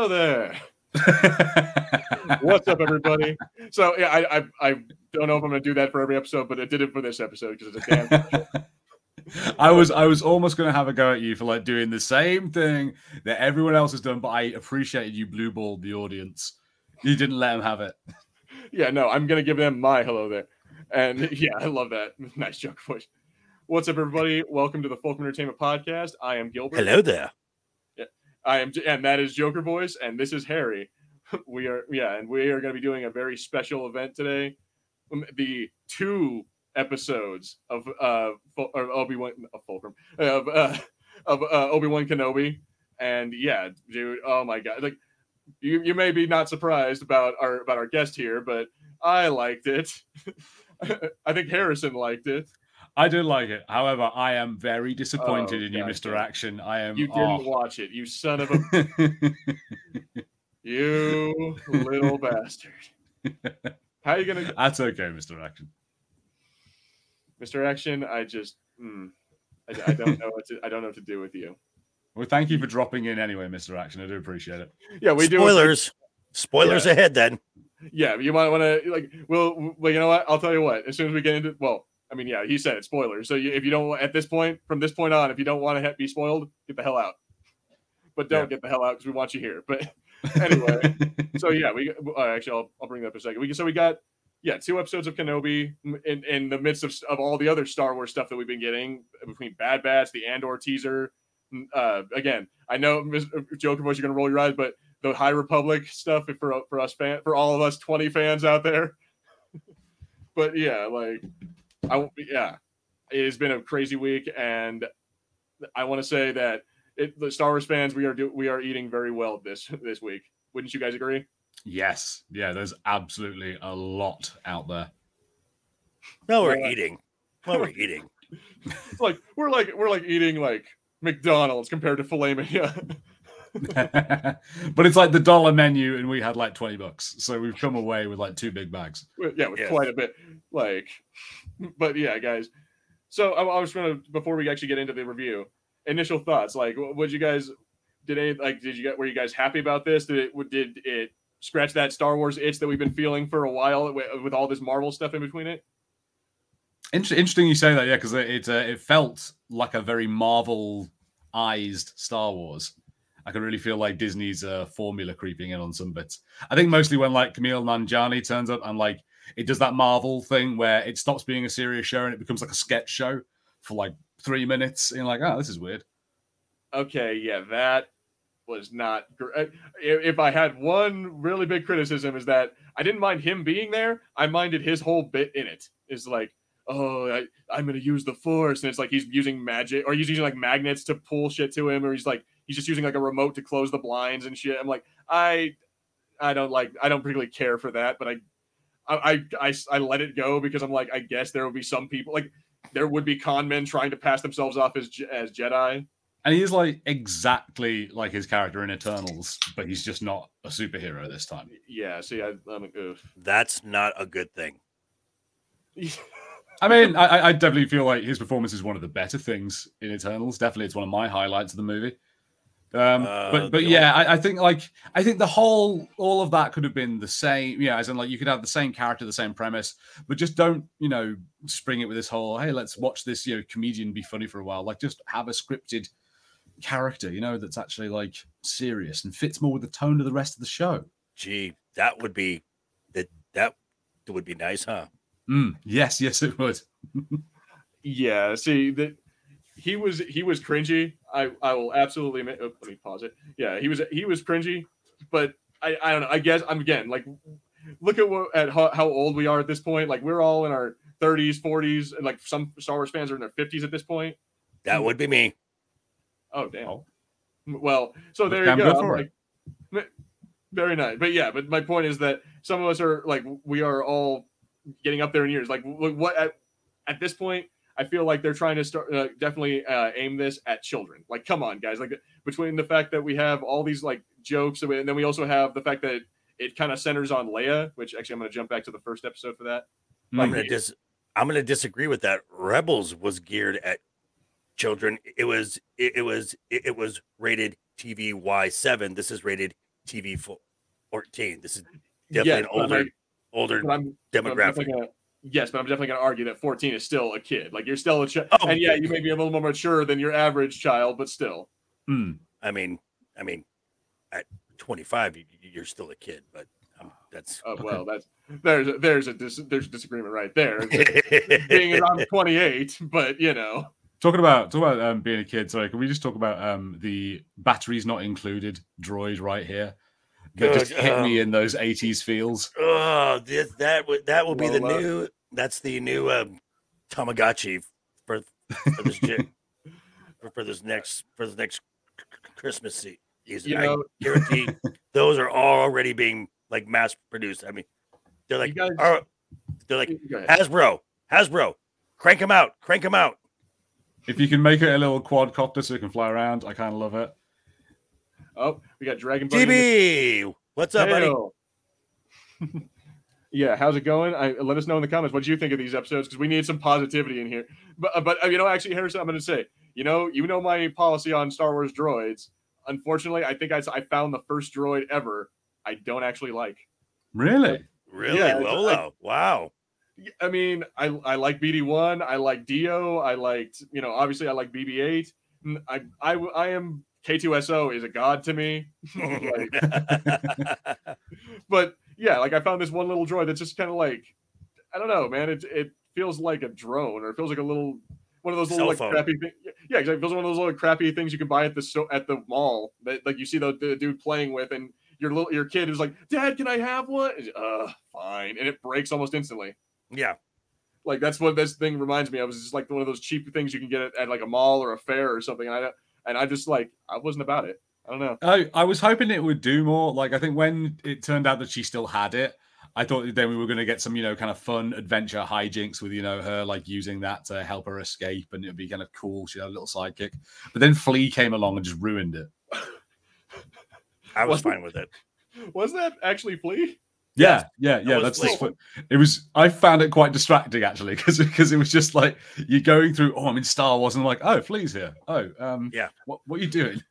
Hello there. What's up, everybody? So yeah, I, I I don't know if I'm gonna do that for every episode, but I did it for this episode because it's a damn. I was I was almost going to have a go at you for like doing the same thing that everyone else has done, but I appreciated you blue balled the audience. You didn't let them have it. yeah, no, I'm gonna give them my hello there, and yeah, I love that. Nice joke voice. What's up, everybody? Welcome to the Fulcrum Entertainment Podcast. I am Gilbert. Hello there. I am, and that is Joker Voice, and this is Harry. We are, yeah, and we are going to be doing a very special event today. Um, The two episodes of uh Obi Wan of Fulcrum of uh, of uh, Obi Wan Kenobi, and yeah, dude, oh my god, like you you may be not surprised about our about our guest here, but I liked it. I think Harrison liked it. I do like it. However, I am very disappointed Oh, in you, Mr. Action. I am. You didn't oh. watch it, you son of a you little bastard. How are you gonna, That's okay, Mr. Action. Mr. Action? I just, mm, I, I don't know what to, I don't know what to do with you. Well, thank you for dropping in anyway, Mr. Action. I do appreciate it. Yeah, we do. Spoilers. Spoilers Yeah. ahead then. Yeah, you might want to like. Well, well, you know what? I'll tell you what. As soon as we get into, well, I mean, yeah, he said it. Spoilers. So you, if you don't at this point, from this point on, if you don't want to be spoiled, get the hell out. But don't Yeah. get the hell out because we want you here. But anyway, so yeah, we uh, actually I'll, I'll bring that up a second. We so we got yeah two episodes of Kenobi in in the midst of of all the other Star Wars stuff that we've been getting between Bad Batch, the Andor teaser. Uh, again, I know Ms. Joker Voice, you're gonna roll your eyes, but the High Republic stuff for for us fan for all of us 20 fans out there. but yeah, like I won't be yeah, it has been a crazy week, and I want to say that it, the Star Wars fans we are do, we are eating very well this this week. Wouldn't you guys agree? yes. Yeah, there's absolutely a lot out there. No, we're Yeah. Uh, eating. Well, we're eating. It's like we're like we're like eating like McDonald's compared to filet mignon. but it's like the dollar menu, and we had like 20 bucks. So we've come away with like two big bags. Yeah, with Yes. quite a bit. Like, but yeah, guys. So I, I was gonna before we actually get into the review, initial thoughts. Like, would you guys? Did any like? Did you get? Were you guys happy about this? Did it? Did it scratch that Star Wars itch that we've been feeling for a while with, with all this Marvel stuff in between it? Inter- interesting you say that, yeah, because it it, uh, it felt like a very Marvel-ized Star Wars. I can really feel like Disney's uh, formula creeping in on some bits. I think mostly when like Kumail Nanjiani turns up and like it does that Marvel thing where it stops being a serious show and it becomes like a sketch show for like three minutes. And like, oh, this is weird. Okay, yeah, that was not. gr- uh, If I had one really big criticism, is that I didn't mind him being there. I minded his whole bit in it. Is like, oh, I, I'm to use the force, and it's like he's using magic, or he's using like magnets to pull shit to him, or he's like he's just using like a remote to close the blinds and shit. I'm like, I, I don't like, I don't particularly care for that, but I, I, I, I, I let it go because I'm like, I guess there will be some people like there would be con men trying to pass themselves off as as Jedi. And he's like exactly like his character in Eternals, but he's just not a superhero this time. Yeah, see, I, I'm ugh. That's not a good thing. I mean, I, I- I definitely feel like his performance is one of the better things in Eternals. Definitely, it's one of my highlights of the movie. Um, Uh, but but yeah, I, I think like I think the whole all of that could have been the same. Yeah, as in like you could have the same character, the same premise, but just don't you know spring it with this whole hey let's watch this you know comedian be funny for a while. Like just have a scripted character, you know, that's actually like serious and fits more with the tone of the rest of the show. Gee, that would be that that would be nice, huh? Mm, yes, yes, it would. yeah, see that he was he was cringy. I I will absolutely admit, oh, let me pause it. Yeah, he was he was cringy, but I I don't know. I guess I'm again like look at what at how, how old we are at this point. Like we're all in our 30s, 40s, and like some Star Wars fans are in their 50s at this point. That would be me. Oh damn. Oh. Well, so there Damn you go. I'm for like, m- very nice. But yeah, but my point is that some of us are like we are all getting up there in years. Like what at, at this point, I feel like they're trying to start uh, definitely uh, aim this at children. Like, come on, guys! Like between the fact that we have all these like jokes, and then we also have the fact that it kind of centers on Leia, which actually I'm going to jump back to the first episode for that. I'm gonna dis I'm gonna disagree with that. Rebels was geared at children. It was it, it was it, it was rated TV Y seven. This is rated TV 14. This is definitely Yeah, an older older I'm, but I'm demographic. Gonna, yes, but I'm definitely going to argue that 14 is still a kid. Like you're still a child, Oh, and yeah, you may be a little more mature than your average child, but still. Hmm. I mean, I mean, at 25, you, you're still a kid, but um, that's Uh, well, that's there's a, there's a dis, there's a disagreement right there. Being that I'm 28, but you know, Talking about talking about um, being a kid. Sorry, can we just talk about um, the batteries not included droid right here? That just Good, hit me um, in those '80s feels. oh, this, that would that will be the Lola. new. That's the new um, Tamagotchi for for this gen- for, for this next for this next Christmas se- season. you I know, guarantee those are already being like mass produced. I mean, they're like, guys- "Oh," they're like. Hasbro, Hasbro, crank them out, crank them out. If you can make it a little quadcopter so it can fly around, I kind of love it. Oh, we got Dragon Buddy. in the- DB, what's up, buddy? Yeah, how's it going? I, let us know in the comments. What do you think of these episodes? Because we need some positivity in here. But, uh, but uh, you know, actually, Harrison, I'm going to say, you know, you know my policy on Star Wars droids. Unfortunately, I think I, I found the first droid ever I don't actually like. Really? Really, Yeah, I- wow. I mean, I I like BD1, I like D-O, I liked, you know, obviously I like BB8. I, I I am K2SO is a god to me. Like, but yeah, like I found this one little droid that's just kind of like, I don't know, man. It it feels like a drone, or it feels like a little one of those little like phone. crappy things. Yeah, exactly. It feels like one of those little crappy things you can buy at the so at the mall that like you see the, the dude playing with, and your little your kid is like, Dad, can I have one? And, Uh, fine, and it breaks almost instantly. yeah, Like that's what this thing reminds me of. Is just like one of those cheap things you can get at, at like a mall or a fair or something. And I and I just like I wasn't about it. I don't know. I, I was hoping it would do more. Like I think when it turned out that she still had it, I thought then we were going to get some, you know, kind of fun adventure hijinks with, you know, her like using that to help her escape, and it'd be kind of cool. She had a little sidekick, but then Flea came along and just ruined it. I was fine with it. Was that actually Flea? Yeah, yeah, yeah. was That's Flea. just what it was. I found it quite distracting actually because because it was just like you're going through. Oh, I'm in Star Wars, and I'm like, oh, Flea's here. Oh, um, Yeah. What what are you doing?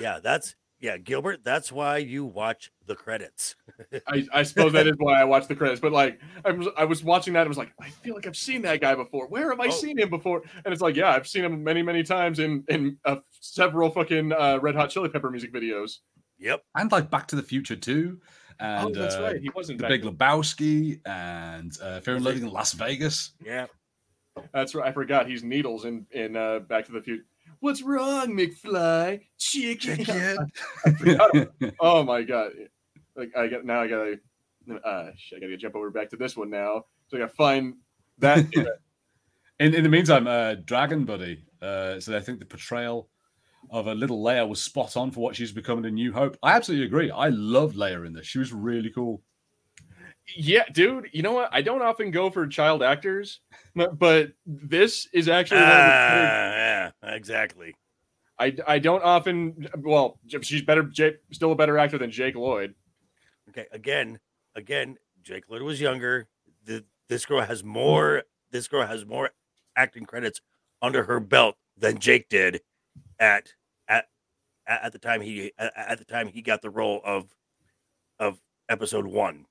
Yeah, that's yeah, Gilbert. That's why you watch the credits. I, I suppose that is why I watch the credits. But like I was I was watching that and was like, I feel like I've seen that guy before. Where have I Oh. seen him before? And it's like, yeah, I've seen him many, many times in in uh, several fucking uh, Red Hot Chili Pepper music videos. Yep. And like Back to the Future too, and oh, that's uh, right. He wasn't The Big. Lebowski and uh, Fear and Loathing in Las Vegas. Yeah. That's right. I forgot he's Needles in in uh, Back to the Future. What's wrong, McFly? Chicken. oh my god! Like I got now. I gotta. Uh, shit, I gotta jump over back to this one now. So I gotta find that. In in the meantime, uh, Dragon Buddy. Uh, so I think the portrayal of a little Leia was spot on for what she's becoming in New Hope. I absolutely agree. I love Leia in this. She was really cool. Yeah, dude. You know what? I don't often go for child actors, but, but this is actually. one of the Ah, yeah, exactly. I I don't often. Well, she's better. Jake, still a better actor than Jake Lloyd. Okay, again, again, Jake Lloyd was younger. The, this girl has more. This girl has more acting credits under her belt than Jake did at at at at the time he at, at the time he got the role of of episode one.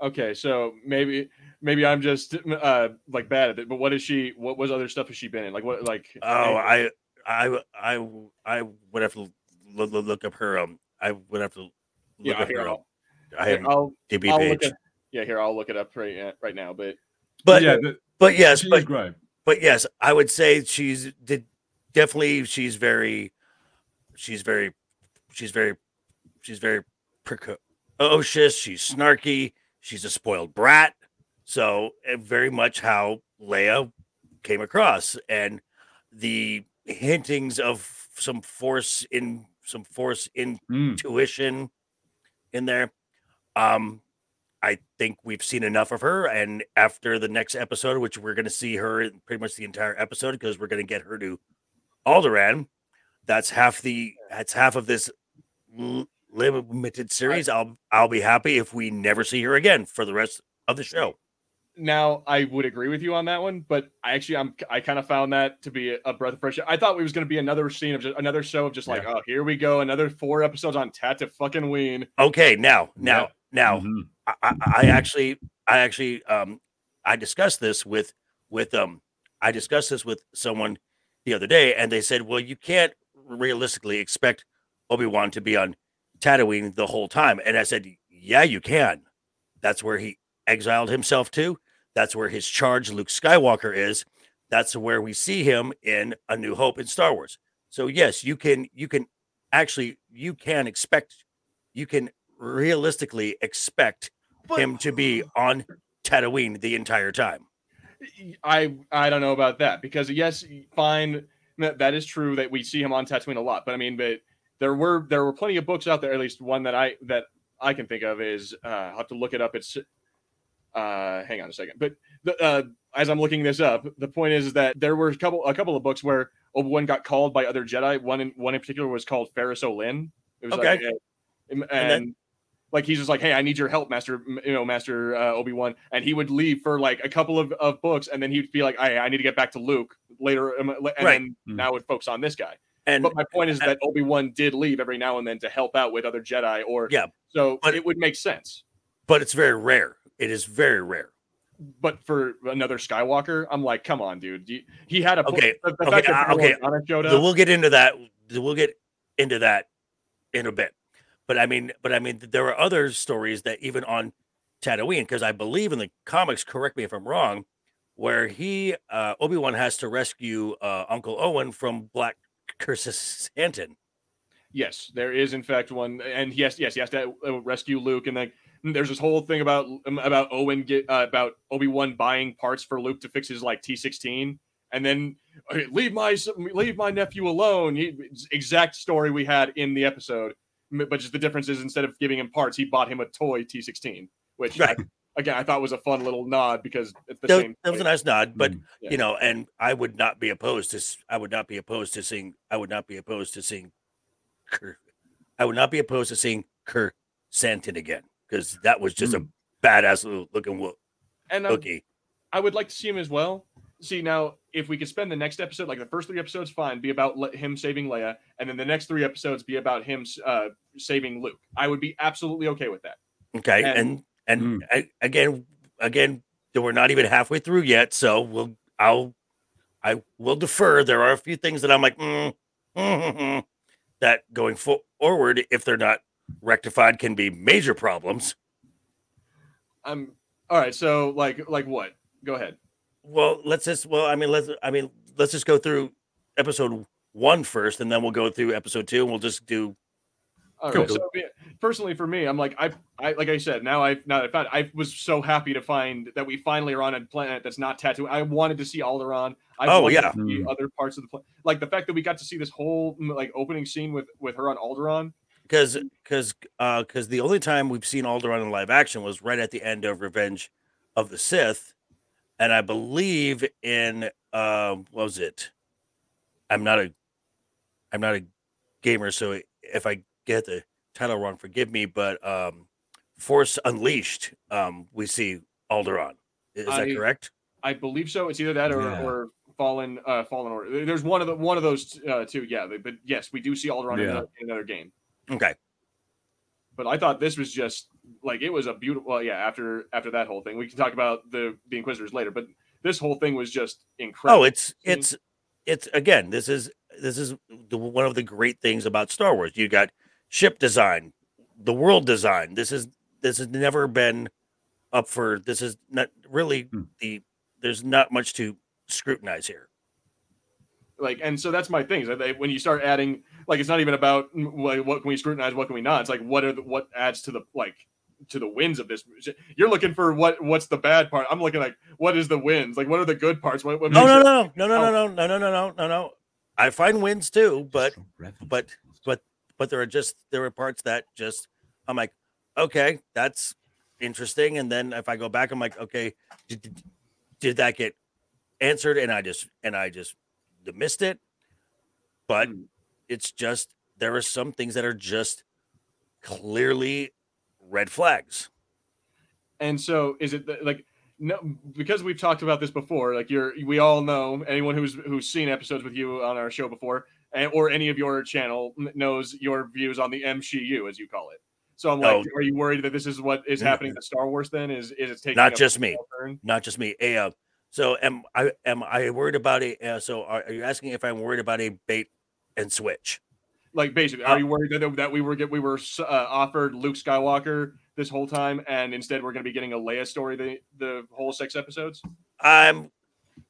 Okay, so maybe maybe I'm just uh like bad at it. But what is she? What was other stuff has she been in? Like what? Like Oh, I I I I would have to look, look up her um. I would have to look yeah. up Here, her. um, I'll, I have I'll, DB I'll page, look at. Yeah, here I'll look it up right right now. But but yeah, the, but yes, but great. but yes, I would say she's did definitely she's very she's very she's very she's very precocious, she's snarky, she's a spoiled brat. So eh, very much how Leia came across and the hintings of some force in some force Mm. intuition in there. Um I think we've seen enough of her. And after the next episode, which we're going to see her in pretty much the entire episode because we're going to get her to Alderaan, that's half the that's half of this l- limited series. I'll I'll be happy if we never see her again for the rest of the show. now I would agree with you on that one, but I actually I'm I kind of found that to be a breath of fresh air. I thought it was going to be another scene of just another show of just like, oh, here we go, another four episodes on Tat to fucking Ween. Okay, now, now, Yeah. now, Mhm. I, I, I actually, I actually, um, I discussed this with, with, um, I discussed this with someone the other day, and they said, well, you can't realistically expect Obi Wan to be on Tatooine the whole time, and I said, yeah, you can. That's where he exiled himself to. That's where his charge, Luke Skywalker, is. That's where we see him in A New Hope in Star Wars. So yes, you can, you can actually, you can expect, you can realistically expect But him to be on Tatooine the entire time. I I don't know about that because yes, fine, that, that is true that we see him on Tatooine a lot. But I mean, but there were there were plenty of books out there. At least one that I that I can think of is uh, I'll have to look it up. It's uh, hang on a second. But the, uh, as I'm looking this up, the point is that there were a couple a couple of books where Obi Wan got called by other Jedi. One in one in particular was called Ferus Olin. It was like, Okay. uh, and, then- like he's just like, hey, I need your help, Master. You know, Master uh, Obi Wan, and he would leave for like a couple of, of books, and then he'd be like, I I need to get back to Luke later, um, and Right. then Hmm. now it focus on this guy. And But my point is and- that Obi Wan did leave every now and then to help out with other Jedi, or Yeah, so but- it would make sense. but it's very rare. It is very rare. But for another Skywalker, I'm like, come on, dude. You- He had a po- Okay, The, the okay, uh, okay. Showed up. we'll get into that. We'll get into that in a bit. But I mean, but I mean, there are other stories that even on Tatooine, because I believe in the comics. Correct me if I'm wrong. Where he uh, Obi Wan has to rescue uh, Uncle Owen from Black Krrsantan. Yes, there is in fact one, and yes, yes, he has to uh, rescue Luke, and then there's this whole thing about um, about Owen get uh, about Obi Wan buying parts for Luke to fix his like T16, and then leave my leave my nephew alone. He, exact story we had in the episode, but just the difference is instead of giving him parts, he bought him a toy T16, which Right. again I thought was a fun little nod because it's the That, same. that was a nice nod, but Mm. Yeah. you know, and I would not be opposed to. s- I would not be opposed to seeing. I would not be opposed to seeing. Kerr, I would not be opposed to seeing Kerr Santon again because that was just a badass looking wo- and I'm, cookie. I would like to see him as well. See now, if we could spend the next episode, like the first three episodes, fine, be about le- him saving Leia, and then the next three episodes be about him uh, saving Luke. I would be absolutely okay with that. Okay, and- and and, Mm. a- again, again, we're not even halfway through yet, so we'll. I'll. I will defer. There are a few things that I'm like, mm, mm, mm, that going fo- forward, if they're not rectified, can be major problems. I'm all right. So, like, like what? Go ahead. Well, let's just. Well, I mean, let's. I mean, let's just go through episode one first, and then we'll go through episode two, and we'll just do. All Cool. right. So, personally, for me, I'm like, I, I, like I said, now I've now that I found, I was so happy to find that we finally are on a planet that's not tattooed. I wanted to see Alderaan. I Oh, yeah. to see Mm. other parts of the planet, like the fact that we got to see this whole like opening scene with with her on Alderaan. because because uh because the only time we've seen Alderaan in live action was right at the end of Revenge of the Sith, and I believe in um what was it? I'm not a I'm not a gamer, so if I get the title wrong, forgive me. But um Force Unleashed, um we see Alderaan. Is that correct? I believe so. It's either that or, Yeah. or Fallen uh, Fallen Order. There's one of the one of those uh, two. Yeah, but yes, we do see Alderaan in, another, in another game. Okay. But I thought this was just like it was a beautiful. Well, yeah. After after that whole thing, we can talk about the the Inquisitors later. But this whole thing was just incredible. Oh, it's it's it's again. This is this is the, one of the great things about Star Wars. You got ship design, the world design. This is this has never been up for. This is not really Hmm. the. There's not much to scrutinize here. like and so that's my thing is that they, when you start adding like it's not even about like, what can we scrutinize what can we not it's like what are the, what adds to the like to the wins of this you're looking for what what's the bad part i'm looking like what is the wins like what are the good parts what, what No, no, no, no, no, no, no, no, no, no, no, no, no. I find wins too, but but but but there are just there are parts that just I'm like, okay, that's interesting. And then if I go back, I'm like, okay, did, did- did that get answered? And I just and I just missed it. But Hmm. it's just there are some things that are just clearly red flags. and so is it the- like no, because we've talked about this before. Like you're, we all know anyone who's who's seen episodes with you on our show before, and, or any of your channel knows your views on the MCU, as you call it. So I'm like, Oh. are you worried that this is what is happening to Star Wars? Then is is it taking Not just me. turn? Not just me. Hey, uh, so am I am I worried about a uh, so are, are you asking if I'm worried about a bait and switch? Like basically, Uh, are you worried that that we were get we were uh, offered Luke Skywalker this whole time, and instead we're going to be getting a Leia story the the whole six episodes? I'm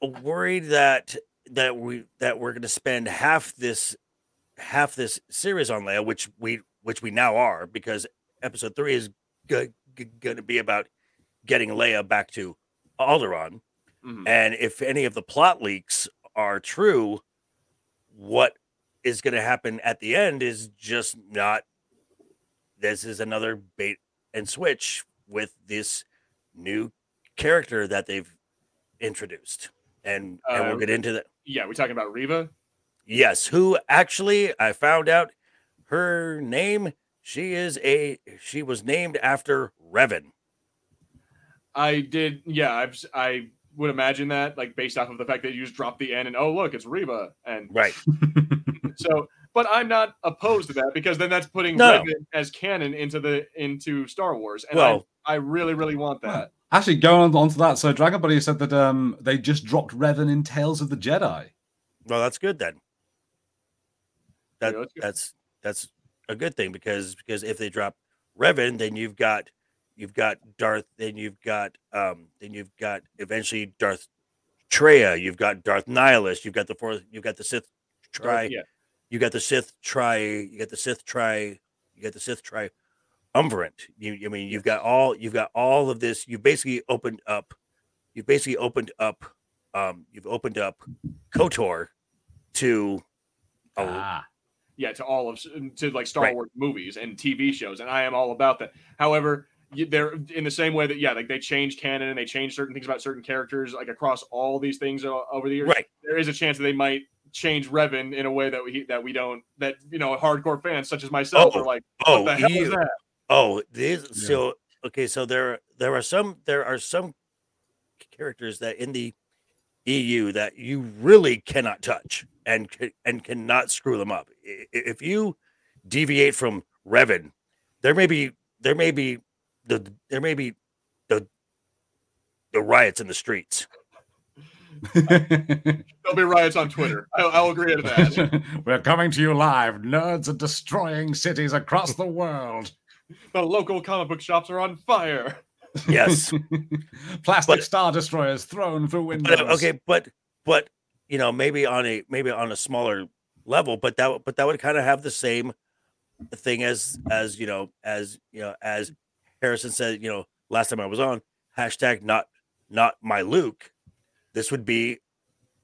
worried that that we that we're going to spend half this half this series on Leia, which we which we now are because episode three is g- g- going to be about getting Leia back to Alderaan, Mhm. and if any of the plot leaks are true, what is going to happen at the end is just not. This is another bait and switch with this new character that they've introduced, and and Uh, we'll get into that. Yeah, we're talking about Riva? Yes, who actually I found out her name. She is a she was named after Revan. I did. Yeah, I've I would imagine that like based off of the fact that you just dropped the N and oh look, it's Riva, and Right. so. But I'm not opposed to that because then that's putting No. Revan as canon into the into Star Wars, and Well- I, I really really want that. Actually, going on to that, so Dragon Buddy said that um they just dropped Revan in Tales of the Jedi. Well, that's good then. That Yeah, that's good. that's that's a good thing because because if they drop Revan, then you've got you've got Darth, then you've got um then you've got eventually Darth Traya, you've got Darth Nihilus, you've got the fourth, you've got the Sith Tri, yeah, you got the Sith Tri, you got the Sith Tri, you got the Sith try. Triumvirate. You, I mean, you've got all, you've got all of this. You basically opened up, you basically opened up, um, you've opened up Kotor to, a, Ah. yeah, to all of to like Star Right. Wars movies and TV shows, and I am all about that. However, they're in the same way that yeah, like they change canon and they change certain things about certain characters, like across all these things over the years. right. there is a chance that they might change Revan in a way that we that we don't that you know hardcore fans such as myself Oh, are like, Oh, what the hell you- is that? Oh, these Yeah. so okay. So there there are some there are some characters that in the EU that you really cannot touch and and cannot screw them up. I- i- If you deviate from Revan, there may be there may be the there may be the the riots in the streets. There'll be riots on Twitter. I, I'll agree to that. We're coming to you live. Nerds are destroying cities across the world. the local comic book shops are on fire. Yes. Plastic But- star destroyers thrown through windows. But, okay, but but you know maybe on a maybe on a smaller level, but that but that would kind of have the same thing as as you know as you know as Harrison said. You know, last time I was on hashtag not not my Luke. This would be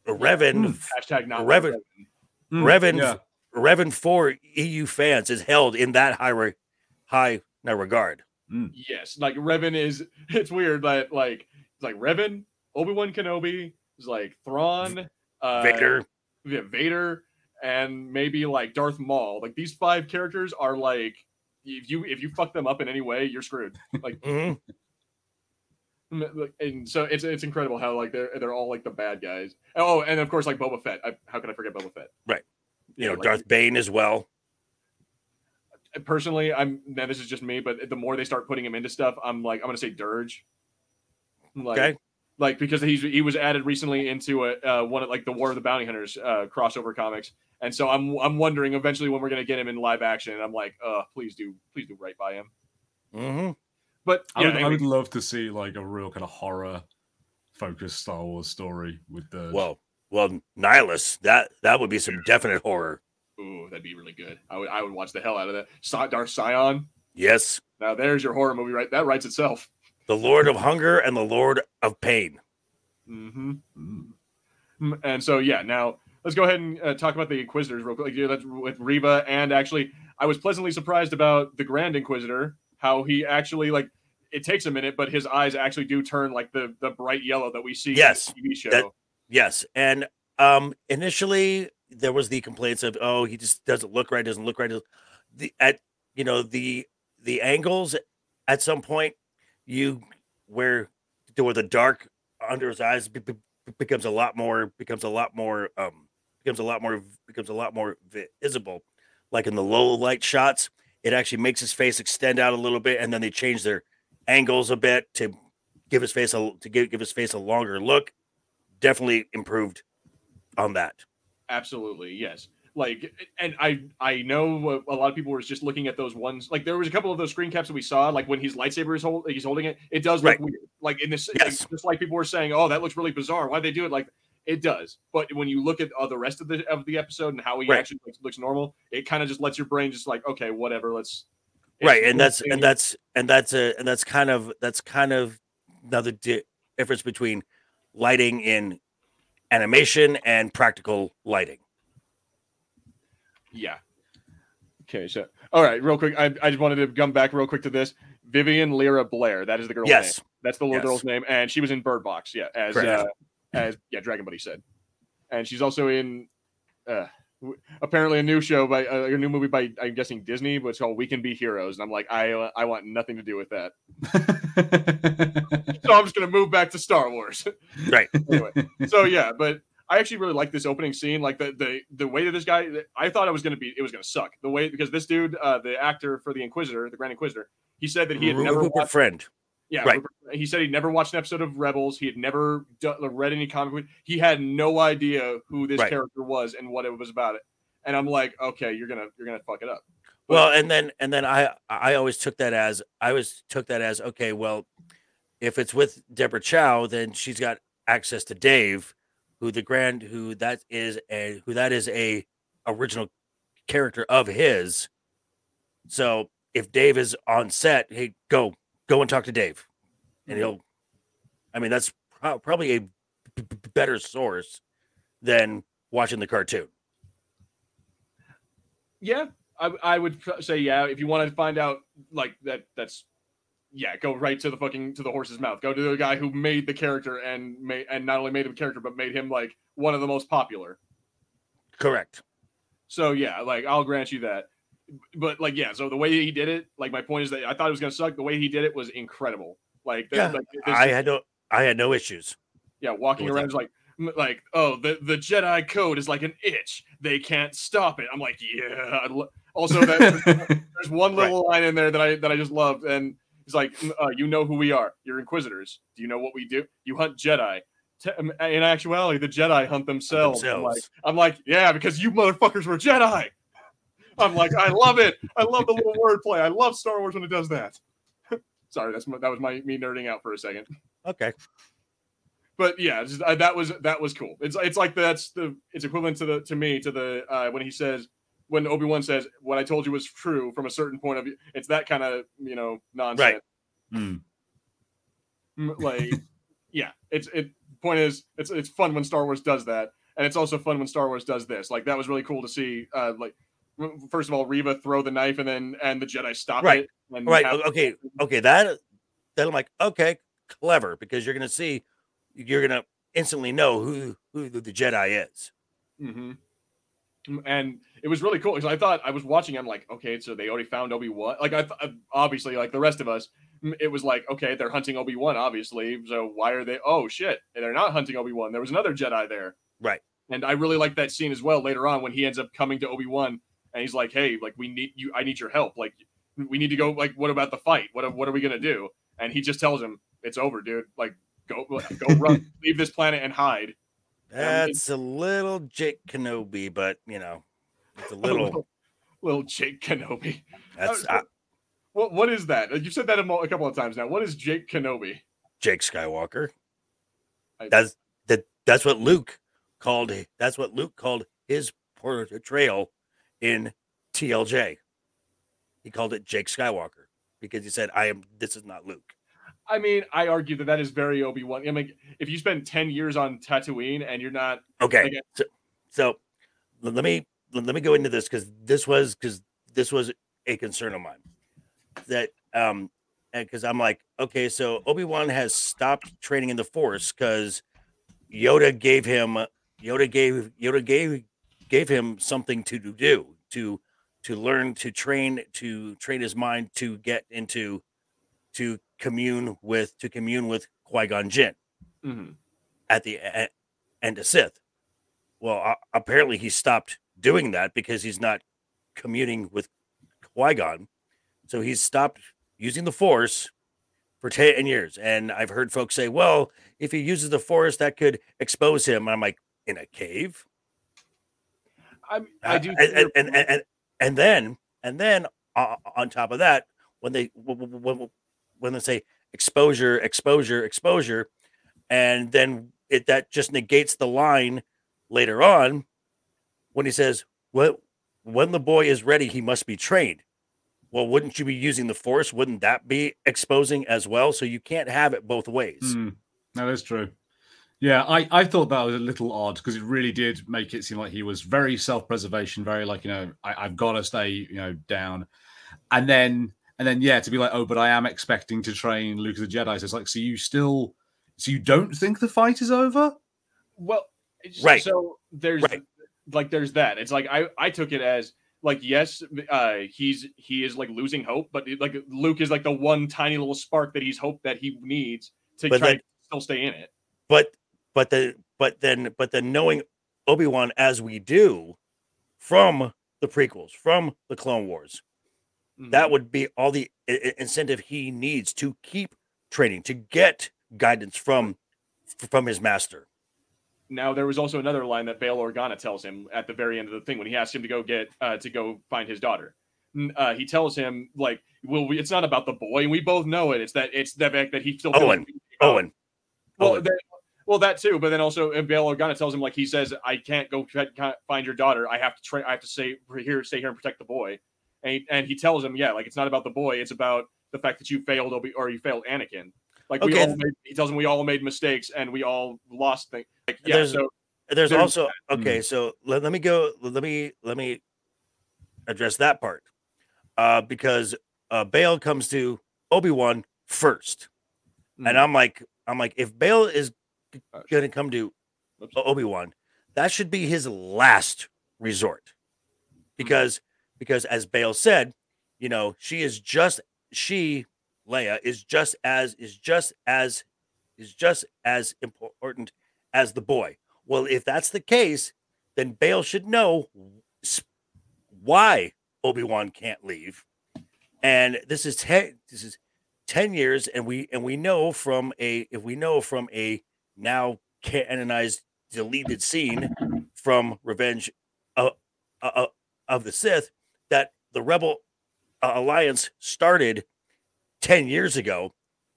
a Revan. Hashtag not Revan. Mm, Revan yeah. Revan for EU fans is held in that high re- high no regard. Yes, like Revan is. It's weird but like it's like Revan, Obi Wan Kenobi is like Thrawn, uh, Vader. yeah, Vader, and maybe like Darth Maul. Like these five characters are like if you if you fuck them up in any way, you're screwed. Like, Mhm. And so it's it's incredible how like they're they're all like the bad guys. Oh, and of course like Boba Fett. I, how can I forget Boba Fett? Right. You know, like, Darth Bane as well. personally, I'm now this is just me, but the more they start putting him into stuff, I'm like, I'm gonna say Durge. Like, Okay. like because he's he was added recently into a uh, one of like the War of the Bounty Hunters uh, crossover comics, and so I'm I'm wondering eventually when we're gonna get him in live action. And I'm like, uh, please do please do right by him. hmm But I, yeah, would, I would love to see like a real kind of horror focused Star Wars story with the Well, well, Nihilus. That that would be some definite horror. ooh, that'd be really good. I would I would watch the hell out of that. Sa- Darth Sion. Yes. Now there's your horror movie, right? That writes itself. the Lord of Hunger and the Lord of Pain. Mm-hmm. Mm. Mm, And so, yeah, now let's go ahead and uh, talk about the Inquisitors real quick. Yeah, that's with Reva, and actually, I was pleasantly surprised about the Grand Inquisitor. How he actually like it takes a minute, but his eyes actually do turn like the the bright yellow that we see Yes, in the TV show. that- Yes, and um, initially there was the complaints of, oh, he just doesn't look right, doesn't look right. The at you know the the angles at some point you where where the dark under his eyes be- be- becomes a lot more becomes a lot more um becomes a lot more becomes a lot more visible like in the low light shots it actually makes his face extend out a little bit and then they change their angles a bit to give his face a to give, give his face a longer look definitely improved on that Absolutely, yes. Like, and I I know a lot of people were just looking at those ones. Like, there was a couple of those screen caps that we saw. Like when his lightsaber is hold, he's holding it. It does look Right. weird. Like in this, Yes. just like people were saying, oh, that looks really bizarre. Why they do it? Like it does. But when you look at uh, the rest of the of the episode and how he Right. actually looks, looks normal, it kind of just lets your brain just like, okay, whatever. Let's right and that's and that's and that's a and that's kind of that's kind of another di- difference between lighting in animation and practical lighting Yeah. Okay, so all right, real quick. I, I just wanted to come back real quick to this. Vivian Lyra Blair. That is the girl's name. yes That's the little Yes. girl's name, and she was in Bird Box. Yeah, as uh, as yeah, Dragon Buddy said, and she's also in uh, apparently a new show by uh, a new movie by I'm guessing Disney, but it's called We Can Be Heroes, and I'm like, I uh, I want nothing to do with that, so I'm just gonna move back to Star Wars. right anyway, so yeah, but I actually really like this opening scene. Like the the the way that this guy, I thought it was gonna be, it was gonna suck. The way because this dude, uh, the actor for the Inquisitor, the Grand Inquisitor, he said that he had Ru- never Rupert watched, friend yeah, right. He said he'd never watched an episode of Rebels. He had never read any comic book. He had no idea who this Right. character was and what it was about it. And I'm like, okay, you're gonna you're gonna fuck it up. But- well and then and then i i always took that as i always took that as okay well if it's with deborah chow then she's got access to dave who the grand who that is a who that is a original character of his so if dave is on set hey go go and talk to dave and mm-hmm. he'll i mean that's pro- probably a b- b- better source than watching the cartoon Yeah, I, I would say yeah. If you want to find out like that, that's yeah. Go right to the fucking to the horse's mouth. Go to the guy who made the character and made and not only made him a character but made him like one of the most popular. correct So yeah, like I'll grant you that. But like yeah, so the way he did it, like my point is that I thought it was gonna suck. The way he did it was incredible. Like, Yeah, like i had no i had no issues yeah, walking around like like oh the the Jedi code is like an itch. They can't stop it. I'm like yeah. Also that there's one Right. little line in there that I that I just loved, and he's like, "Mm, uh, "You know who we are. You're Inquisitors. Do you know what we do? You hunt Jedi. Um, in actuality, the Jedi hunt themselves." I'm like, themselves. I'm like, yeah, because you motherfuckers were Jedi. I'm like, I love it. I love the little wordplay. I love Star Wars when it does that. Sorry, that's my, that was my me nerding out for a second. okay But yeah, just, uh, that was that was cool. It's it's like that's the it's equivalent to the to me to the uh, when he says when Obi Wan says what I told you was true from a certain point of view. It's that kind of you know nonsense. Hmm. Mm, Like yeah, it's it. Point is, it's it's fun when Star Wars does that, and it's also fun when Star Wars does this. Like that was really cool to see. Uh, like w- first of all, Reva throw the knife, and then and the Jedi stop Right. it. Right have- okay okay that then i'm like okay clever because you're gonna see you're gonna instantly know who who the, jedi is hmm And it was really cool because I thought I was watching. I'm like, okay, so they already found Obi Wan. Like I th- obviously, like the rest of us, it was like, okay, they're hunting Obi Wan, obviously. So why are they? Oh shit, they're not hunting Obi Wan. There was another Jedi there, Right. And I really like that scene as well later on when he ends up coming to Obi Wan and he's like, hey, like we need you. I need your help. Like we need to go. Like what about the fight? What what are we gonna do? And he just tells him, it's over, dude. Like go go run, leave this planet and hide. that's a little jake kenobi but you know it's a little little Jake Kenobi. that's Uh, uh, What what is that? You said that a, mo- a couple of times now. What is Jake Kenobi? jake skywalker I- that's that that's what luke called that's what luke called his portrayal in tlj he called it jake skywalker because he said i am this is not luke I mean, I argue that that is very Obi Wan. I mean, if you spend ten years on Tatooine and you're not, Okay. So, so let me let let me go into this because this was because this was a concern of mine that um because I'm like okay so Obi Wan has stopped training in the Force because Yoda gave him Yoda gave Yoda gave gave him something to do to to learn to train to train his mind to get into to commune with to commune with Qui-Gon Jinn Mhm. at the end of Sith. Well, uh, apparently he stopped doing that because he's not communing with Qui-Gon. So he's stopped using the Force for 10 years. And I've heard folks say, well, if he uses the Force, that could expose him. I'm like, in a cave? I, I Uh, do. and, and, and, and, and then and then uh, on top of that when they when, when, when they say exposure exposure exposure and then it that just negates the line later on when he says well when the boy is ready he must be trained well wouldn't you be using the force wouldn't that be exposing as well so you can't have it both ways Hmm. No, that's true. Yeah, I, I thought that was a little odd because it really did make it seem like he was very self preservation, very like you know I, I've got to stay you know down, and then and then yeah to be like oh but I am expecting to train Luke as a Jedi. So it's like so you still so you don't think the fight is over? Well, it's- Right. So there's Right. like there's that. It's like I I took it as like yes, uh he's he is like losing hope, but like Luke is like the one tiny little spark that he's hope that he needs to But try then- to still stay in it. but but the but then but then knowing obi-wan as we do from the prequels from the clone wars Mhm. that would be all the incentive he needs to keep training to get guidance from from his master now there was also another line that Bail Organa tells him at the very end of the thing when he asks him to go get uh, to go find his daughter. Uh, he tells him like, "Well, we, it's not about the boy, and we both know it. It's that it's the fact that he still Owen. guilty owen Well, Owen. that, well, that too. But then also, and Bail Organa tells him like he says, "I can't go find your daughter. I have to train. I have to stay here, stay here and protect the boy." And he, and he tells him, "Yeah, like it's not about the boy. It's about the fact that you failed Obi or you failed Anakin. Like we all made, he tells him we all made mistakes and we all lost things. Like yeah, There's- so there's there's also okay so let, let me go let me let me address that part uh because uh Bail comes to obi-wan first Mhm. and i'm like i'm like if Bail is g- Uh, gonna come to obi-wan. That should be his last resort. Because because as Bail said you know she is just she leia is just as is just as is just as important as the boy. Well if that's the case then Bail should know why obi-wan can't leave. And this is 10 this is 10 years and we and we know from a if we know from a now canonized deleted scene from revenge of, of, of the sith that the rebel uh, alliance started 10 years ago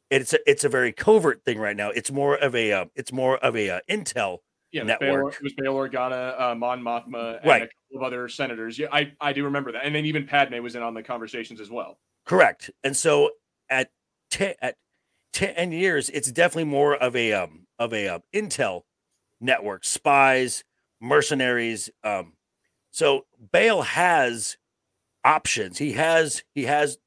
it's a, it's a very covert thing right now it's more of a uh, it's more of a uh, intel yeah, it was Bail, network. it was Bail Organa, uh, Mon Mothma, and Right. a couple of other senators. Yeah, I I do remember that. And then even Padme was in on the conversations as well. Correct. And so at te- at ten years, it's definitely more of a um of a um, intel network, spies, mercenaries. Um, so Bail has options. He has he has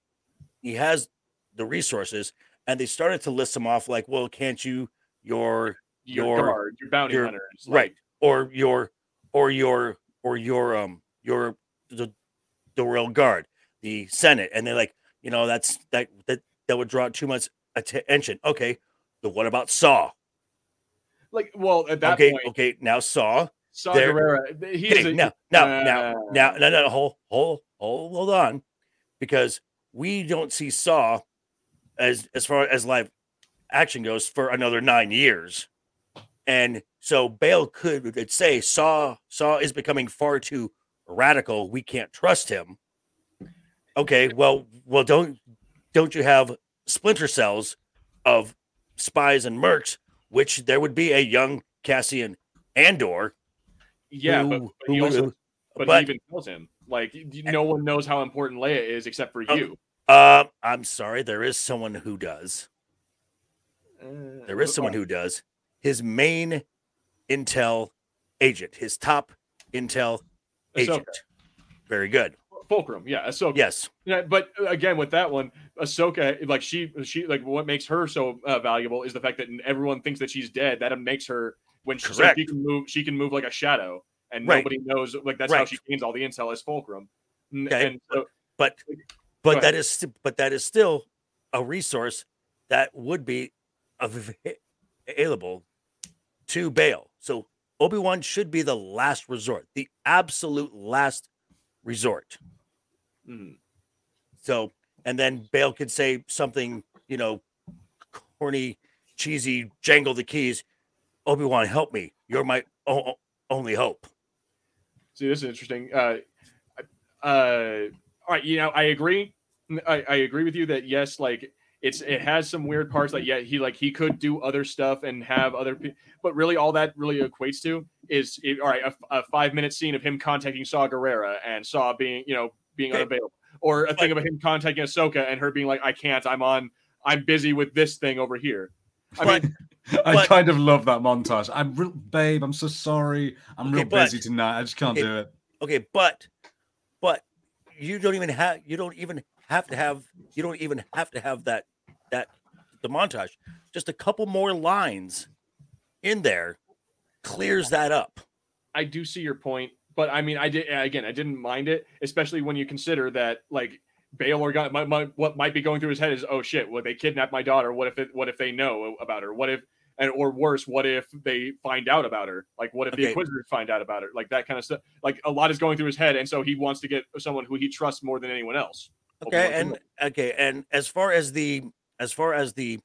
he has the resources, and they started to list them off like, well, can't you your Your, Your- guard, your bounty your- hunters, right like, or your or your or your um your the the royal guard the senate and they're like you know that's that that that would draw too much attention okay but what about saw like, well, at that okay point, okay now saw Saw there- Gerrera, he's okay, a, now now now uh, now no no hold hold hold hold on because we don't see saw as as far as live action goes for another nine years. And so Bail could would say saw saw is becoming far too radical we can't trust him. Okay well well don't don't you have splinter cells of spies and mercs which there would be a young cassian andor yeah, but, who- but he who- also, but, but- even tells him like no one knows how important Leia is except for Oh, you. Uh, I'm sorry. There is someone who does. Uh, There is someone who does. His main intel agent, his top intel Ahsoka. agent. Very good. Fulcrum, yeah, Ahsoka. Yes. Yeah, but uh, again, with that one, Ahsoka, like she, she, like what makes her so uh, valuable is the fact that everyone thinks that she's dead. That makes her when she, so she can move, she can move like a shadow, and Right. nobody knows. Like that's how she gains all the intel as Fulcrum. Okay. And so, But but that is but that is still a resource that would be available to Bail. So Obi Wan should be the last resort, the absolute last resort. Mhm. So, and then Bail could say something, you know, corny, cheesy, jangle the keys. Obi Wan, help me. You're my o- only hope. See, this is interesting. Uh, uh, all right, you know, I agree. I, I agree with you that yes, like it's it has some weird parts. Like yeah, he like he could do other stuff and have other, pe- but really all that really equates to is it, all right a, a five minute scene of him contacting Saw Gerrera and Saw being you know being unavailable, or a thing about him contacting Ahsoka and her being like I can't, I'm on, I'm busy with this thing over here. I But- mean, I But- kind of love that montage. I'm real, babe. I'm so sorry. I'm Okay, real busy tonight. I just can't Okay. do it. Okay, but but you don't even have you don't even have to have you don't even have to have that that the montage. Just a couple more lines in there clears that up. I do see your point, but I mean, I did again. I didn't mind it, especially when you consider that like Baylor got my, my, what might be going through his head is, oh shit, well they kidnapped my daughter. What if it? What if they know about her? What if? And or worse, what if they find out about her? Like, what if the Okay. Inquisitors find out about her? Like that kind of stuff. Like a lot is going through his head, and so he wants to get someone who he trusts more than anyone else. Okay, and okay, and as far as the as far as the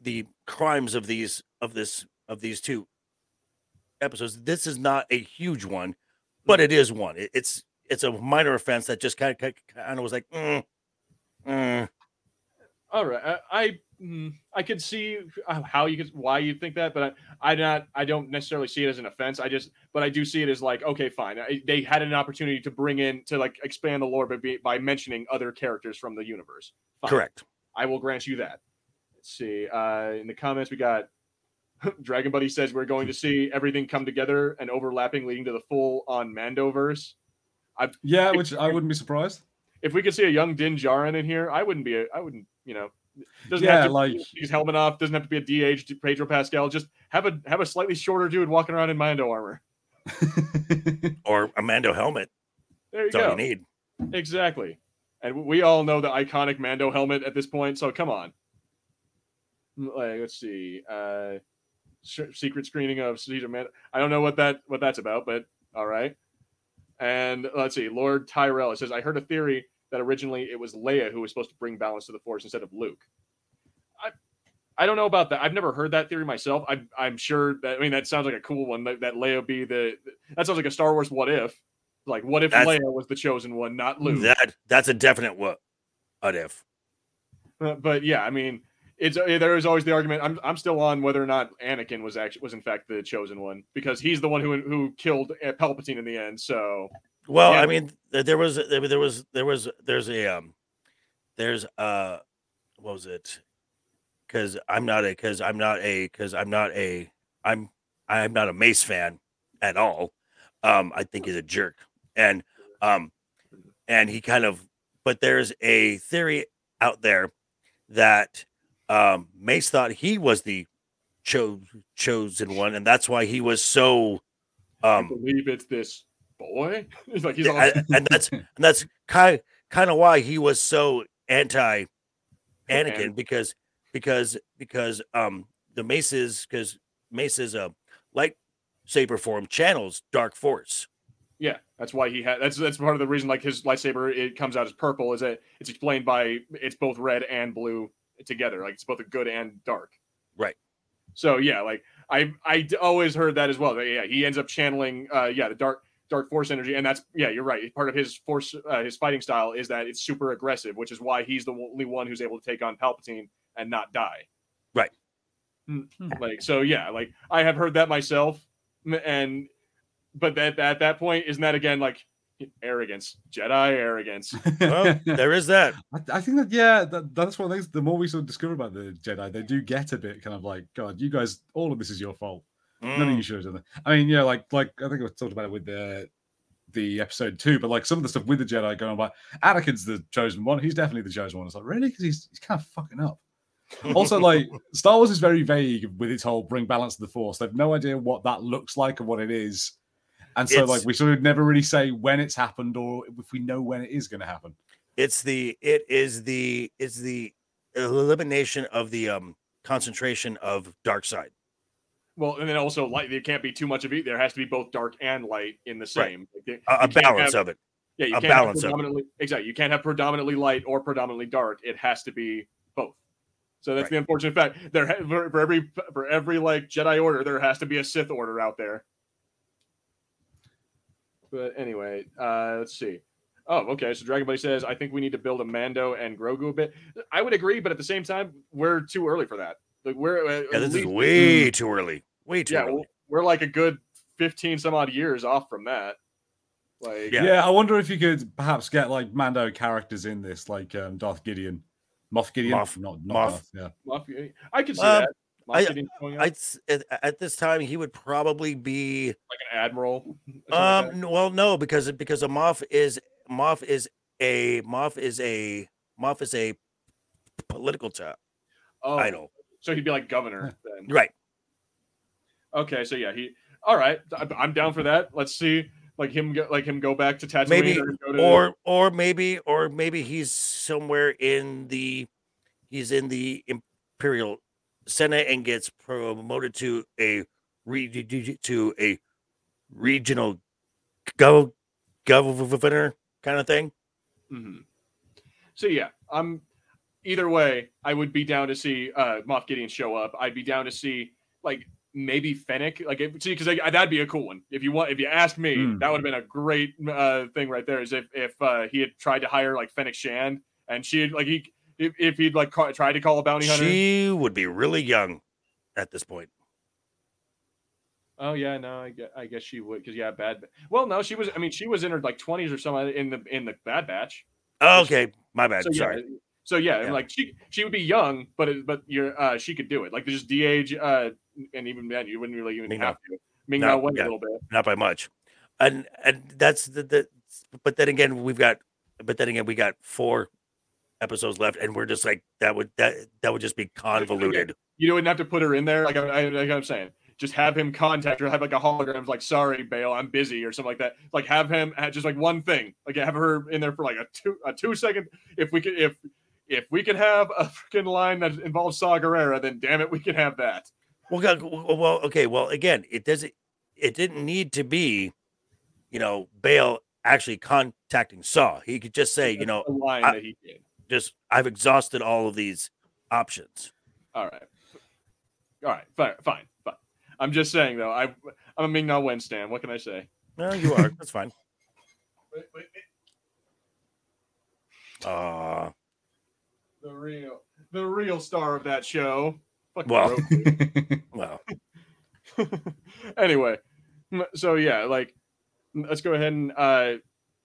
the crimes of these of this of these two episodes, this is not a huge one, but it is one. It, it's it's a minor offense that just kind of kind of was like, mm, mm. All right, I I, mm, I could see how you could why you think that, but I, I not I don't necessarily see it as an offense. I just but I do see it as like okay, fine. I, they had an opportunity to bring in to like expand the lore, but be, by mentioning other characters from the universe. Fine. correct. I will grant you that. Let's see. Uh, in the comments, we got Dragon Buddy says we're going to see everything come together and overlapping, leading to the full on Mandoverse. I yeah, which I wouldn't be surprised. If we could see a young Din Djarin in here, I wouldn't be. A, I wouldn't. You know, doesn't Yeah, have to like- be his helmet off. Doesn't have to be a DH aged Pedro Pascal. Just have a have a slightly shorter dude walking around in Mando armor. Or a Mando helmet. There you That's all go. you need. Exactly. And we all know the iconic Mando helmet at this point, so come on. Like, let's see. Uh sh- secret screening of Caesar Mando. I don't know what that what that's about, but all right. And let's see, Lord Tyrell. It says, I heard a theory that originally it was Leia who was supposed to bring balance to the Force instead of Luke. I I don't know about that. I've never heard that theory myself. I, I'm sure that I mean that sounds like a cool one. That, that Leia be the that sounds like a Star Wars what if. Like what if That's- Leia was the chosen one, not Luke? That that's a definite what what if. Uh, but yeah, I mean, it's uh, there is always the argument. I'm I'm still on whether or not Anakin was actually was in fact the chosen one because he's the one who who killed uh, Palpatine in the end. So Well, Yeah. I mean, there was there, there was there was there's a um there's uh what was it? Because I'm not a because I'm not a because I'm not a I'm I'm not a Mace fan at all. Um, I think he's a jerk, and um, and he kind of. But there's a theory out there that um Mace thought he was the cho- chosen one, and that's why he was so I um believe it's this boy. He's like he's yeah, all, I- and that's and that's kind kind of why he was so anti Anakin because because because um the Mace's because Mace's uh lightsaber form channels dark force. yeah, that's why he had. That's that's part of the reason. Like his lightsaber, it comes out as purple. Is that it's explained by it's both red and blue together. Like it's both a good and dark. Right. So yeah, like I I always heard that as well. That, yeah, he ends up channeling uh yeah the dark dark force energy, and that's yeah you're right. Part of his force uh, his fighting style is that it's super aggressive, which is why he's the only one who's able to take on Palpatine and not die. Right. Mm, Hmm. Like so yeah, like I have heard that myself, and but that at that point isn't that again like arrogance, Jedi arrogance. Well, there is that. I, I think that yeah, that, that's one of the things. The more we sort of discover about the Jedi, they do get a bit kind of like, God, you guys, all of this is your fault. None of Mm, you should have done that. I mean, yeah, like like I think we talked about it with the the episode two, but like some of the stuff with the Jedi going on, like Anakin's the chosen one. He's definitely the chosen one. It's like really because he's he's kind of fucking up. Also, like Star Wars is very vague with its whole bring balance to the Force. They've no idea what that looks like or what it is, and so It's- like we sort of never really say when it's happened or if we know when it is going to happen. it's the it is the it's the elimination of the um concentration of dark side. Well, and then also light. There can't be too much of it. There has to be both dark and light in the Right. same. Like, A, a balance have- of it. Yeah, you a can't have balance of it. exactly. You can't have predominantly light or predominantly dark. It has to be both. So that's Right. the unfortunate fact. There for, for every for every like Jedi Order, there has to be a Sith Order out there. But anyway, uh, let's see. Oh, okay. So Dragon Buddy says, I think we need to build a Mando and Grogu a bit. I would agree, but at the same time, we're too early for that. Like we're uh, Yeah, at this is least- way too early. Way too yeah, early. we're, we're like a good fifteen some odd years off from that. Like Yeah. Yeah. I wonder if you could perhaps get like Mando characters in this, like um, Darth Gideon, Moff Gideon, Moff- not not Moff. Darth, yeah. Moff- I could see Um, that. Moff I- Gideon showing up, I'd, at, at this time, he would probably be. like an admiral. or something like Um, well, no, because because a Moff is Moff is a Moff is a Moff is a political t- oh, idol. So he'd be like governor then. Right. Okay, so yeah, he. All right, I'm- I'm down for that. Let's see, like him, go, like him go back to Tatooine, Maybe, or, go to, Or or maybe or maybe he's somewhere in the he's in the Imperial Senate and gets promoted to a re, to a regional gov, governor kind of thing. Mhm. So yeah, I'm. Either way, I would be down to see uh, Moff Gideon show up. I'd be down to see like maybe Fennec, like if, see, because that'd be a cool one. If you want, if you ask me, Hmm. that would have been a great uh, thing right there. Is if if uh, he had tried to hire like Fennec Shand and she had like he if, if he'd like ca- tried to call a bounty hunter. She would be really young at this point. Oh yeah, no, I guess, I guess she would because yeah, bad. Well, no, she was. I mean, she was in her like twenties or something in the in the Bad Batch. Okay, my bad. So yeah, Sorry. so yeah, Yeah. like she she would be young, but it, but you're uh she could do it. Like just de-age, uh, and even then you wouldn't really even Ming have to. Ming Na Wen yeah. a little bit. not by much and and that's the, the but then again we've got but then again we got four episodes left and we're just like that would that that would just be convoluted You wouldn't have to put her in there. Like I, I like I'm saying, just have him contact her, have like a hologram, like sorry, Bail, I'm busy or something like that. Like have him have just like one thing, like have her in there for like a two a two second. If we could if if we could have a freaking line that involves Saw Gerrera, then damn it, we can have that. well God, well okay well again it doesn't it didn't need to be you know Bail actually contacting saw he could just say you know I- that he did. Just i've exhausted all of these options All right. All right. Fine. Fine. Fine. I'm just saying though. I I'm a Ming Na Wen stan. What can I say? no you are that's fine Wait, wait, wait. uh The real, the real star of that show. Fucking Well. Well anyway, so yeah, like let's go ahead and. uh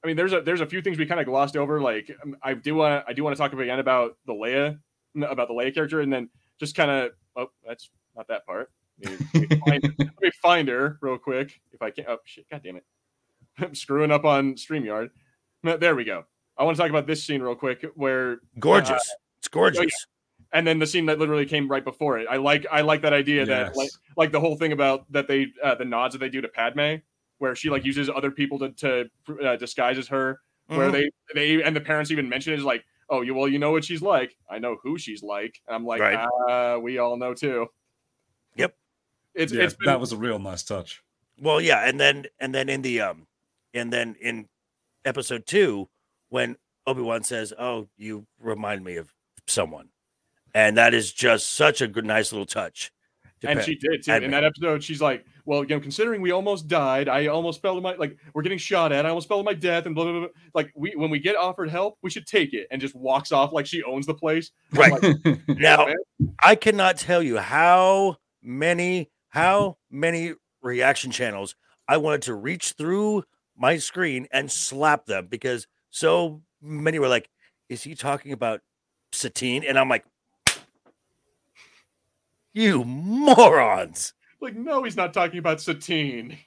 I mean, there's a there's a few things we kind of glossed over. Like um, I do want I do want to talk again about the Leia about the Leia character, and then just kind of oh that's not that part. Let me, let me find, let me find her real quick if I can. Oh shit! God damn it! I'm screwing up on Streamyard. There we go. I want to talk about this scene real quick, where gorgeous it's gorgeous and then the scene that literally came right before it. I like I like that idea that like like the whole thing about that they uh, the nods that they do to Padme, where she like uses other people to to uh, disguise as her. Where Mhm. they they and the parents even mention it is like, oh, you well, you know what she's like. I know who she's like. And I'm like, Right. uh, we all know too. Yep. It's yeah, it's been, that was a real nice touch. Well, yeah, and then and then in the um, and then in episode two, when Obi Wan says, "Oh, you remind me of someone," and that is just such a good, nice little touch. to and pa- she did too. Padme. In that episode, she's like, "Well, you know, considering we almost died, I almost fell to my like we're getting shot at. I almost fell to my death, and blah blah blah. blah. Like we when we get offered help, we should take it." And just walks off like she owns the place. Right. like, now, man. I cannot tell you how many how many reaction channels I wanted to reach through my screen and slap them because so many were like, "Is he talking about Satine?" And I'm like, "You morons!" Like, no, he's not talking about Satine.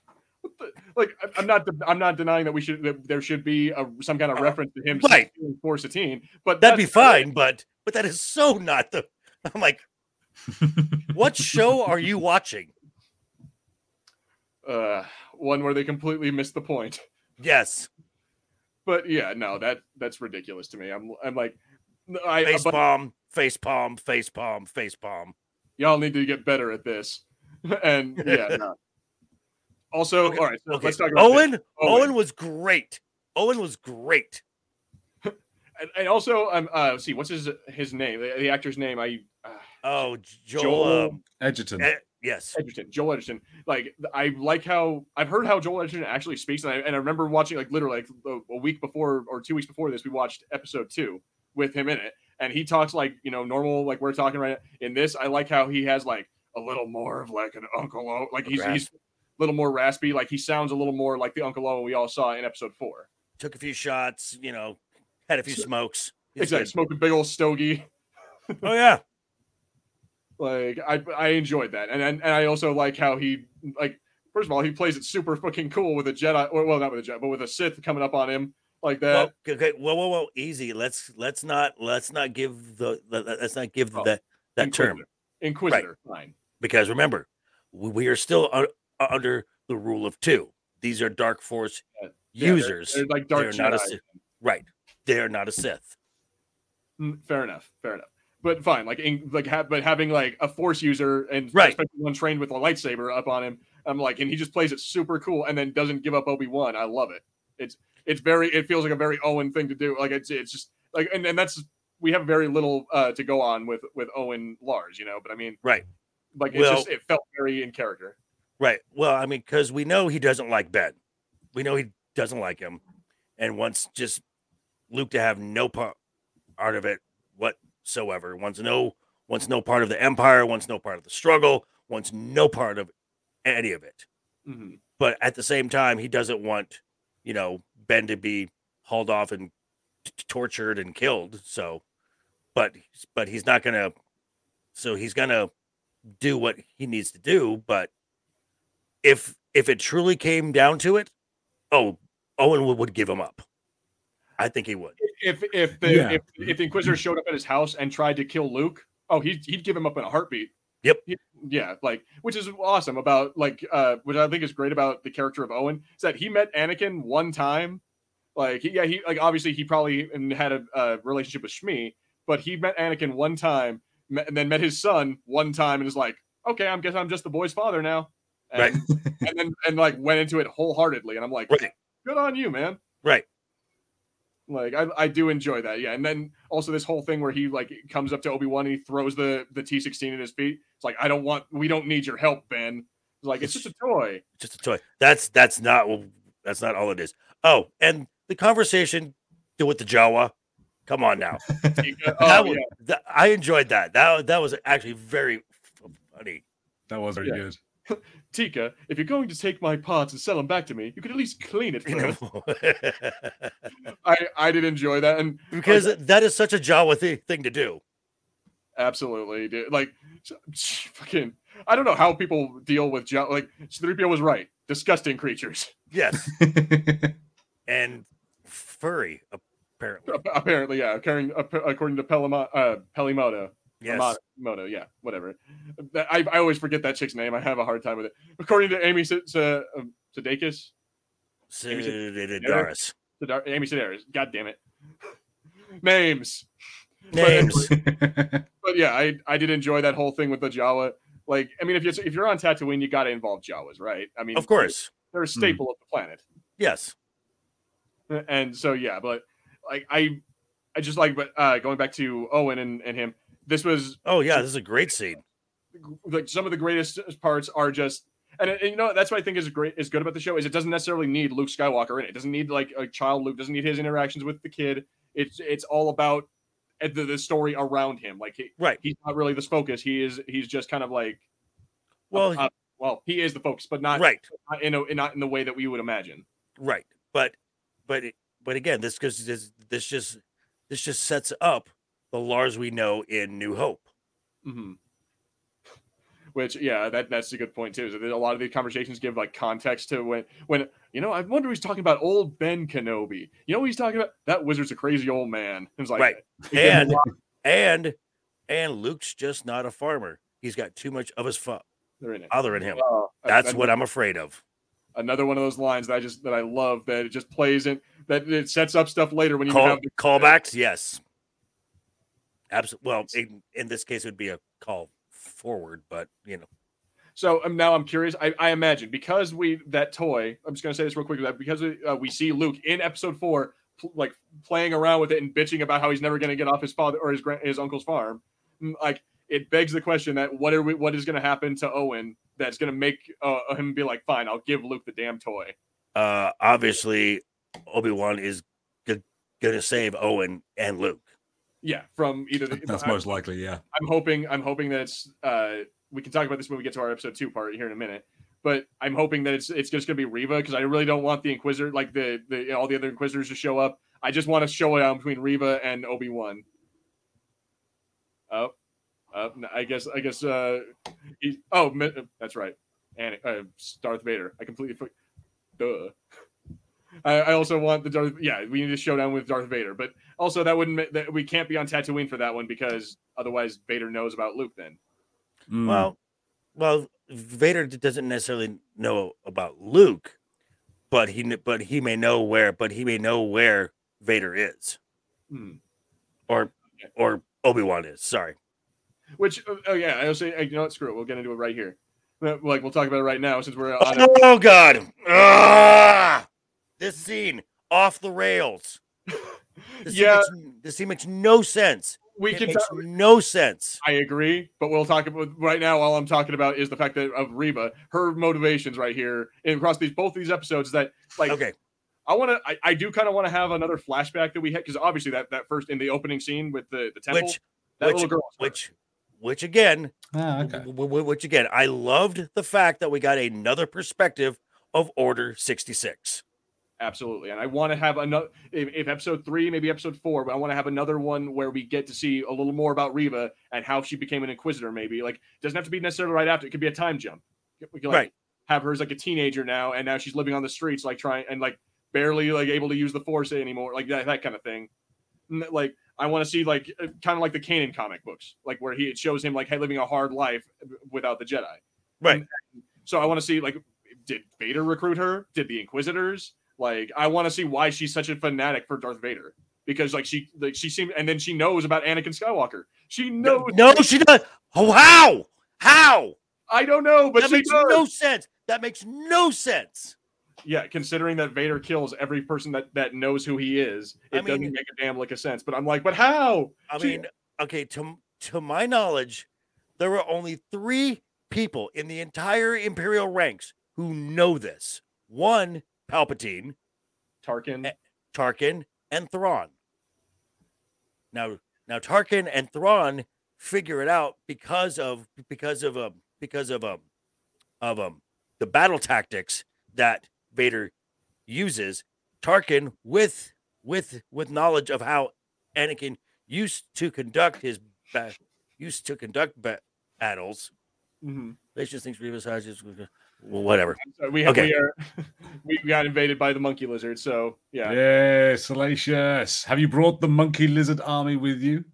The- Like, I- I'm not, I'm not denying that we should, that there should be a, some kind of Uh, reference to him right. Satine for Satine, but That'd be that's- fine, but but that is so not the. I'm like, what show are you watching? Uh, one where they completely missed the point. Yes, But yeah, no, that that's ridiculous to me. I'm, I'm like, I, Face but palm, face palm, face palm, face palm. y'all need to get better at this. and yeah. no. Also, Okay, all right. So Okay. let's talk about Owen, this. Owen. was great. Owen was great. And, and also, um, uh, see, what's his his name? The, the actor's name? I uh, Oh, Joel. Joel- um, Edgerton. eh, yes. Edgerton, Joel Edgerton. Like I like how I've heard how Joel Edgerton actually speaks, and I, and I remember watching like literally like a, a week before or two weeks before this, we watched episode two with him in it, and he talks like you know normal like we're talking right in this. I like how he has like a little more of like an Uncle O, like he's he's a little more raspy, like he sounds a little more like the Uncle Owen we all saw in episode four. Took a few shots, you know, had a few smokes. He's Exactly, good. smoking big old stogie. Oh yeah. Like I I enjoyed that, and, and and I also like how he like first of all he plays it super fucking cool with a Jedi, or well not with a Jedi, but with a Sith coming up on him like that. Well, okay, whoa, whoa, whoa, easy. Let's let's not let's not give the, the let's not give Oh, that that term Inquisitor. Inquisitor, fine. Because remember we, are still under the rule of two. These are Dark Force Yeah, they're- users, They're, like dark they're not a Sith. right? They are not a Sith. Mm, Fair enough. Fair enough. But fine, like in, like ha- but having like a Force user and Right. especially one trained with a lightsaber up on him, I'm like, and he just plays it super cool, and then doesn't give up Obi Wan. I love it. It's it's very it feels like a very Owen thing to do. Like it's it's just like and, and that's we have very little uh to go on with with Owen Lars, you know. But I mean, Right. Like it's Well- just it felt very in character. Right. Well, I mean, because we know he doesn't like Ben. We know he doesn't like him, and wants just Luke to have no part of it whatsoever. Wants no wants no part of the Empire. Wants no part of the struggle. Wants no part of any of it. Mhm. But at the same time, he doesn't want you know Ben to be hauled off and t- tortured and killed. So, but but he's not gonna. So he's gonna do what he needs to do. But if if it truly came down to it, oh, Owen would, would give him up. I think he would. If if the Yeah. if, if the Inquisitor showed up at his house and tried to kill Luke, oh, he'd he'd give him up in a heartbeat. Yep. He- yeah, like which is awesome about like uh which I think is great about the character of Owen is that he met Anakin one time. Like he, yeah, he like obviously he probably and had a, a relationship with Shmi, but he met Anakin one time met, and then met his son one time and is like, okay, I'm guess I'm just the boy's father now. Right. And, and then and like went into it wholeheartedly, and I'm like, Right. good on you, man. Right. Like I, I do enjoy that, yeah. And then also this whole thing where he like comes up to Obi Wan and he throws the the T sixteen at his feet. It's like I don't want, we don't need your help, Ben. It's like it's just a toy. Just a toy. That's that's not that's not all it is. Oh, and the conversation with the Jawa. Come on now. Teeka- That oh, was- yeah. that- I enjoyed that. That that was actually very funny. That was very Yeah. good. Teeka, if you're going to take my parts and sell them back to me, you could at least clean it first. I I did enjoy that, and because that is such a Jawa thi- thing to do. absolutely, dude. Like fucking, I don't know how people deal with jo- like three PO was right. Disgusting creatures. Yes, and furry apparently. Apparently, yeah. According, according to Pelamo, uh, Peli Motto. Yes, Moto, Moto, yeah, whatever. I, I always forget that chick's name. I have a hard time with it. According to Amy S- S- uh, Amy Sidaris. Sedar- Amy Sedaris. God damn it. Names. Names. But yeah, I, I did enjoy that whole thing with the Jawa. Like, I mean, if you're if you're on Tatooine, you got to involve Jawas, right? I mean, Of course. they're a staple of the planet. Yes. and so yeah but like i i just like but uh going back to owen and, and him this was Oh yeah, this is a great scene. like some of the greatest parts are just and, and you know that's what i think is great is good about the show is it doesn't necessarily need luke skywalker in it it doesn't need like a child luke doesn't need his interactions with the kid it's it's all about uh, the, the story around him like he, Right. he's not really the focus he is he's just kind of like Well, uh, well he is the focus but not, right, not in a not in the way that we would imagine right. But but it- but again, this because this this just this just sets up the Lars we know in New Hope. hmm Which, yeah, that that's a good point too. Is that a lot of these conversations give like context to when when you know I wonder he's talking about old Ben Kenobi. You know what he's talking about? That wizard's a crazy old man. It's like Right. And and and Luke's just not a farmer. He's got too much of his they're in it. father in him. Uh, That's and what I'm afraid of. another one of those lines that I just that I love that it just plays in that it sets up stuff later when you Call have the, callbacks, yes. Absolutely. Well, in, in this case, it would be a call forward, but you know, So um, now I'm curious. I, I imagine because we that toy. I'm just gonna say this real quick. That because we, uh, we see Luke in Episode Four, pl- like playing around with it and bitching about how he's never gonna get off his father or his grand, his uncle's farm. Like it begs the question that what are we? What is gonna happen to Owen? That's gonna make uh, him be like, fine, I'll give Luke the damn toy. uh, obviously, Obi Wan is g- going to save Owen and Luke. Yeah, from either. The, That's I- most likely, yeah. I'm hoping I'm hoping that it's uh we can talk about this when we get to our episode two part here in a minute. But I'm hoping that it's it's just gonna be Reva because I really don't want the Inquisitor like the the all the other Inquisitors to show up. I just want to show it down between Reva and Obi Wan. Oh, uh, I guess I guess uh he, oh that's right, and uh, Darth Vader. I completely duh. I, I also want the Darth. Yeah, we need to show down with Darth Vader, but also that wouldn't that we can't be on Tatooine for that one because otherwise Vader knows about Luke. Then Mm. Well, well, Vader doesn't necessarily know about Luke, but he but he may know where but he may know where Vader is Hmm. or or Obi Wan is. Sorry. which uh, oh yeah, I also you know what? Screw it. We'll get into it right here. Like we'll talk about it right now since we're on. A, Oh God! Ah! This scene off the rails. This yeah, scene makes, this scene makes no sense. we it can. makes talk- no sense. I agree, but we'll talk about right now. All I'm talking about is the fact that of Reva, her motivations right here and across these both these episodes. That like Okay. I want to. I, I do kind of want to have another flashback that we had because obviously that that first in the opening scene with the the temple, Which that which little girl, which which again Ah, okay. W- w- which again, I loved the fact that we got another perspective of Order 66. Absolutely. And I want to have another, if, if episode three, maybe episode four, but I want to have another one where we get to see a little more about Reva and how she became an Inquisitor, maybe. Like, doesn't have to be necessarily right after. It could be a time jump. We could like, Right. have her as like a teenager now, and now she's living on the streets, like trying and like barely like able to use the Force anymore, like that, that kind of thing. Like, I want to see like uh, kind of like the Kanan comic books, like where he it shows him like hey, living a hard life without the Jedi. Right. So I want to see like did Vader recruit her? Did the Inquisitors? Like I want to see why she's such a fanatic for Darth Vader because like she like she seemed and then she knows about Anakin Skywalker. She knows. No, she does. Oh, how? How? I don't know, but that she makes does. no sense. That makes no sense. Yeah, considering that Vader kills every person that that knows who he is, it I mean- doesn't make a damn lick of sense. But I'm like, but how? I She- mean, okay, to to my knowledge, there were only three people in the entire Imperial ranks who know this. One, Palpatine, Tarkin. Tarkin, and Thrawn. Now, now Tarkin and Thrawn figure it out because of because of um because of um of um the battle tactics that Vader uses. Tarkin with with with knowledge of how Anakin used to conduct his ba- used to conduct ba- battles. Mhm. They just think Revis has just well, whatever. So we have Okay. we are we got invaded by the monkey lizard. So yeah, Yeah, salacious. Have you brought the monkey lizard army with you?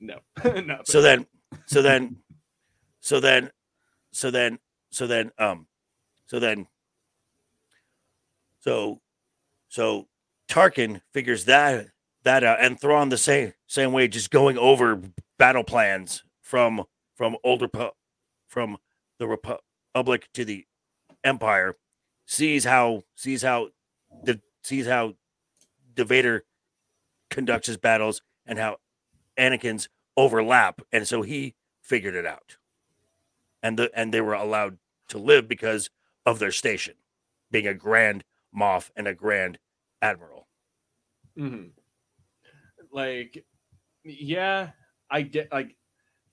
no, no. so then so then so then so then so then um so then so so Tarkin figures that that out and Thrawn the same same way just going over battle plans from from older pu- from the Repu- Republic to the Empire sees how sees how the sees how the Vader conducts his battles and how Anakin's overlap, and so he figured it out. And the and they were allowed to live because of their station, being a grand moff and a grand admiral. Mm-hmm. Like, yeah, I get like,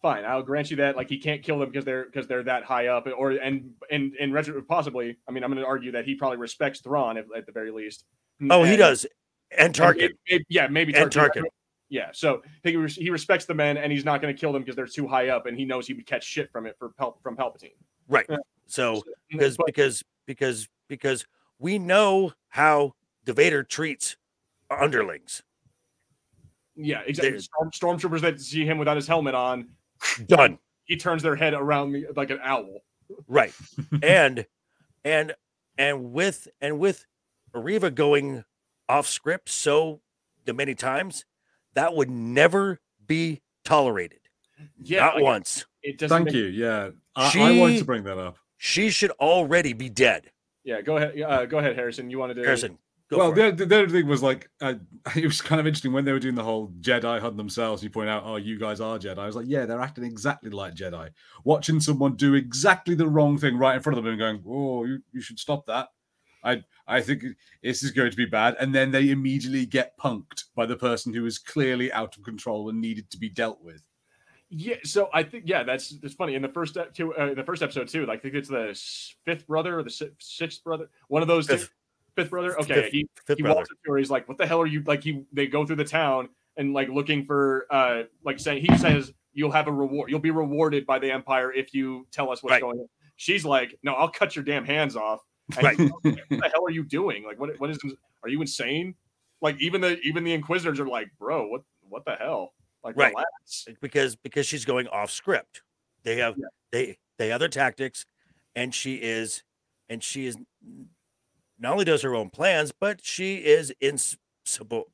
fine, I'll grant you that. Like, he can't kill them because they're because they're that high up, or and and and retro possibly. I mean, I'm going to argue that he probably respects Thrawn at, at the very least. Oh, he does, and and Tarkin. maybe- yeah, maybe And Tarkin. Tarkin. Yeah, so he he respects the men, and he's not going to kill them because they're too high up, and he knows he would catch shit from it for Pal- from Palpatine. Right. Yeah. So because because because because we know how the Vader treats underlings. yeah, exactly. Storm, stormtroopers that see him without his helmet on, Done. he turns their head around me like an owl. Right. and and and with and with Ariva going off script so the many times, that would never be tolerated. Yeah, Not like, once. It doesn't. Thank make- you. Yeah, I, I wanted to bring that up. She should already be dead. Yeah, go ahead. Uh, go ahead, Harrison. You wanted to. Harrison, go well, the, the other thing was like, uh, it was kind of interesting when they were doing the whole Jedi hunt themselves. You point out, oh, you guys are Jedi. I was like, yeah, they're acting exactly like Jedi. Watching someone do exactly the wrong thing right in front of them and going, oh, you, you should stop that. I I think this is going to be bad. And then they immediately get punked by the person who is clearly out of control and needed to be dealt with. Yeah, so I think yeah, that's that's funny. In the first two, uh, the first episode too, like I think it's the fifth brother or the sixth brother, one of those two- Fifth. brother. Okay, Fifth- he Fifth he brother. walks up to her. He's like, "What the hell are you like?" He they go through the town and like looking for uh like saying he says you'll have a reward. You'll be rewarded by the empire if you tell us what's Right. going on. She's like, "No, I'll cut your damn hands off." And Right. what the hell are you doing? Like, what what is? Are you insane? Like even the even the inquisitors are like, "Bro, what what the hell?" Like, Right. relax. because because she's going off script. They have Yeah. they they other tactics, and she is and she is not only does her own plans, but she is insubordinate.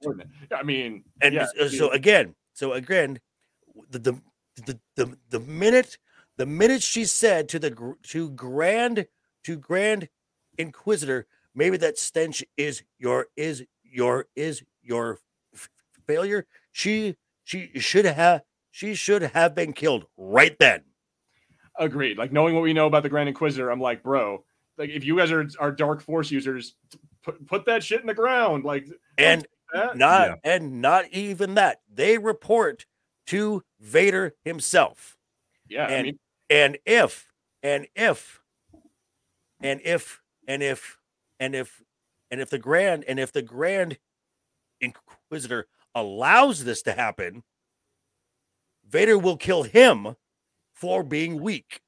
Insubordinate. I mean, And yeah, s- so again, so again, the the the the, the minute the minute she said to the to grand to grand inquisitor, maybe that stench is your is your is your f- failure. She she should have she should have been killed right then. agreed. Like knowing what we know about the Grand Inquisitor, I'm like, bro, like if you guys are are Dark Force users, put put that shit in the ground. Like And not Yeah. and not even that. They report to Vader himself. yeah, I and- mean, and if and if and if and if and if and if the grand and if the grand inquisitor allows this to happen vader will kill him for being weak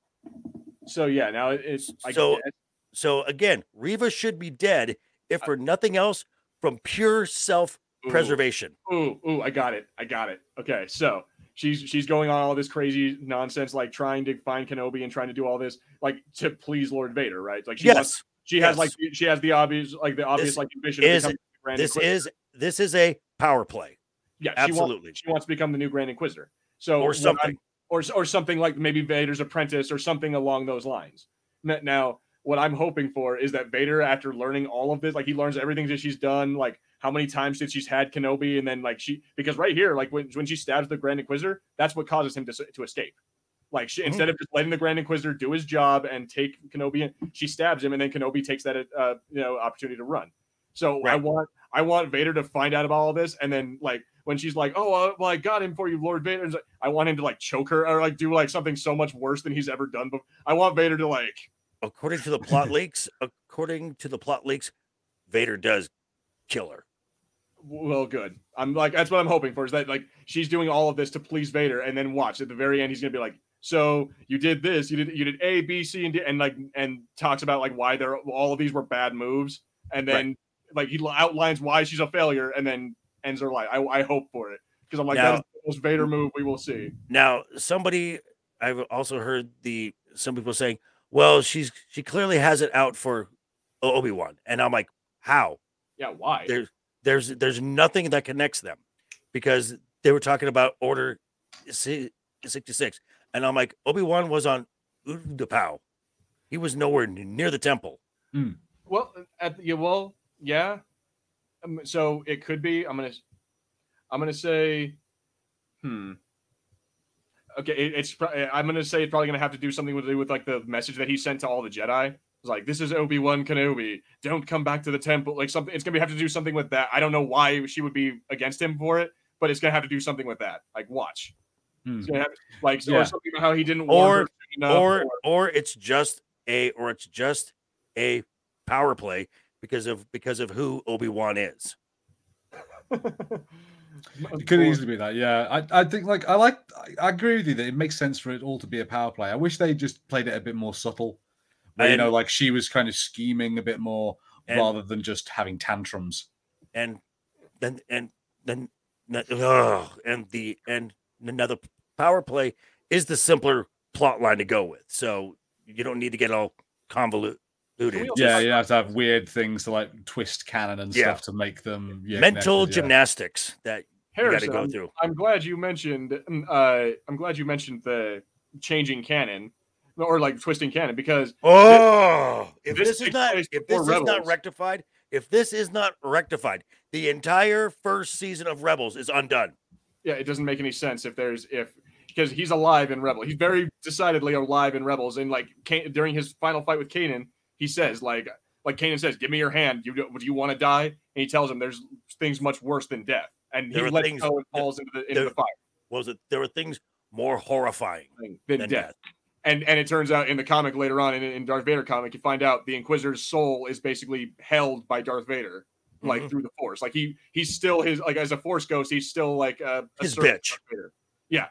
so yeah. Now it's I So- get- so again Reva should be dead if for nothing else from pure self preservation. Ooh, ooh, I got it. I got it. Okay, so she's she's going on all this crazy nonsense, like trying to find Kenobi and trying to do all this, like to please Lord Vader, right? Like she wants, yes she has like she has the obvious, like the obvious This like ambition. is- becoming the Grand this Inquisitor. is this is a power play yeah, she wants, absolutely she wants to become the new Grand Inquisitor. So or something or or something like maybe Vader's apprentice or something along those lines. Now, what I'm hoping for is that Vader, after learning all of this, like he learns everything that she's done, like how many times did she's had Kenobi, and then like she because right here, like when when she stabs the Grand Inquisitor, that's what causes him to to escape. Like she, Mhm. instead of just letting the Grand Inquisitor do his job and take Kenobi, in, she stabs him, and then Kenobi takes that uh, you know opportunity to run. So I want I want Vader to find out about all this, and then like when she's like, "Oh, uh, well, I got him for you, Lord Vader," like, I want him to like choke her or like do like something so much worse than he's ever done. before. I want Vader to like, according to the plot leaks, according to the plot leaks, Vader does kill her. well, good. I'm like that's what I'm hoping for is that like she's doing all of this to please Vader, and then watch at the very end he's gonna be like, "So you did this, you did you did A, B, C, and D," and like and talks about like why they're all of these were bad moves, and then like he outlines why she's a failure, and then ends her life. I, I hope for it because I'm like Now- that is the most Vader move we will see. Now, somebody I've also heard the some people saying, "Well, she's she clearly has it out for Obi Wan," and I'm like, "How? Yeah, why? There's there's there's nothing that connects them because they were talking about Order 66, and I'm like, Obi Wan was on Utapau. He was nowhere near the temple. Well, at the, yeah, well, yeah. Um, so it could be. I'm gonna, I'm gonna say, hmm. Okay, it, it's. eh, I'm gonna say it's probably gonna have to do something with with like the message that he sent to all the Jedi. It's like this is Obi Wan Kenobi. Don't come back to the temple. Like something. It's gonna have to do something with that. I don't know why she would be against him for it, but it's gonna have to do something with that. Like watch. Hmm. It's gonna have like Yeah. or something about how he didn't warn Or- her soon or or it's just a or it's just a power play because of because of who Obi Wan is. It could easily be that, yeah. I, I think like I like I, I agree with you that it makes sense for it all to be a power play. I wish they just played it a bit more subtle. Where, you know, like she was kind of scheming a bit more And- rather than just having tantrums. and then and then ugh, and the and another power play is the simpler plot line to go with. So you don't need to get all convoluted. Also- Yeah, you have to have weird things to like twist canon and Yeah. stuff to make them yeah, Mental connected, yeah. gymnastics that you got to go I'm, through. I'm glad you mentioned. Uh, I'm glad you mentioned the changing canon, or like twisting canon, because Oh, if this this, is not if this before is not rectified, if this is not rectified, the entire first season of Rebels is undone. yeah, it doesn't make any sense if there's if because he's alive in Rebel. He's very decidedly alive in Rebels, and like Can- during his final fight with Kanan, he says like like Kanan says, "Give me your hand. You do, do you want to die?" And he tells him there's things much worse than death, and he There are lets things- go and falls into the into there- the fire was it? There were things more horrifying than, than death. death. And and it turns out in the comic later on in, in Darth Vader comic, you find out the Inquisitor's soul is basically held by Darth Vader, like Mhm. through the Force. Like he he's still his like as a Force ghost, he's still like uh, a His bitch. Yeah,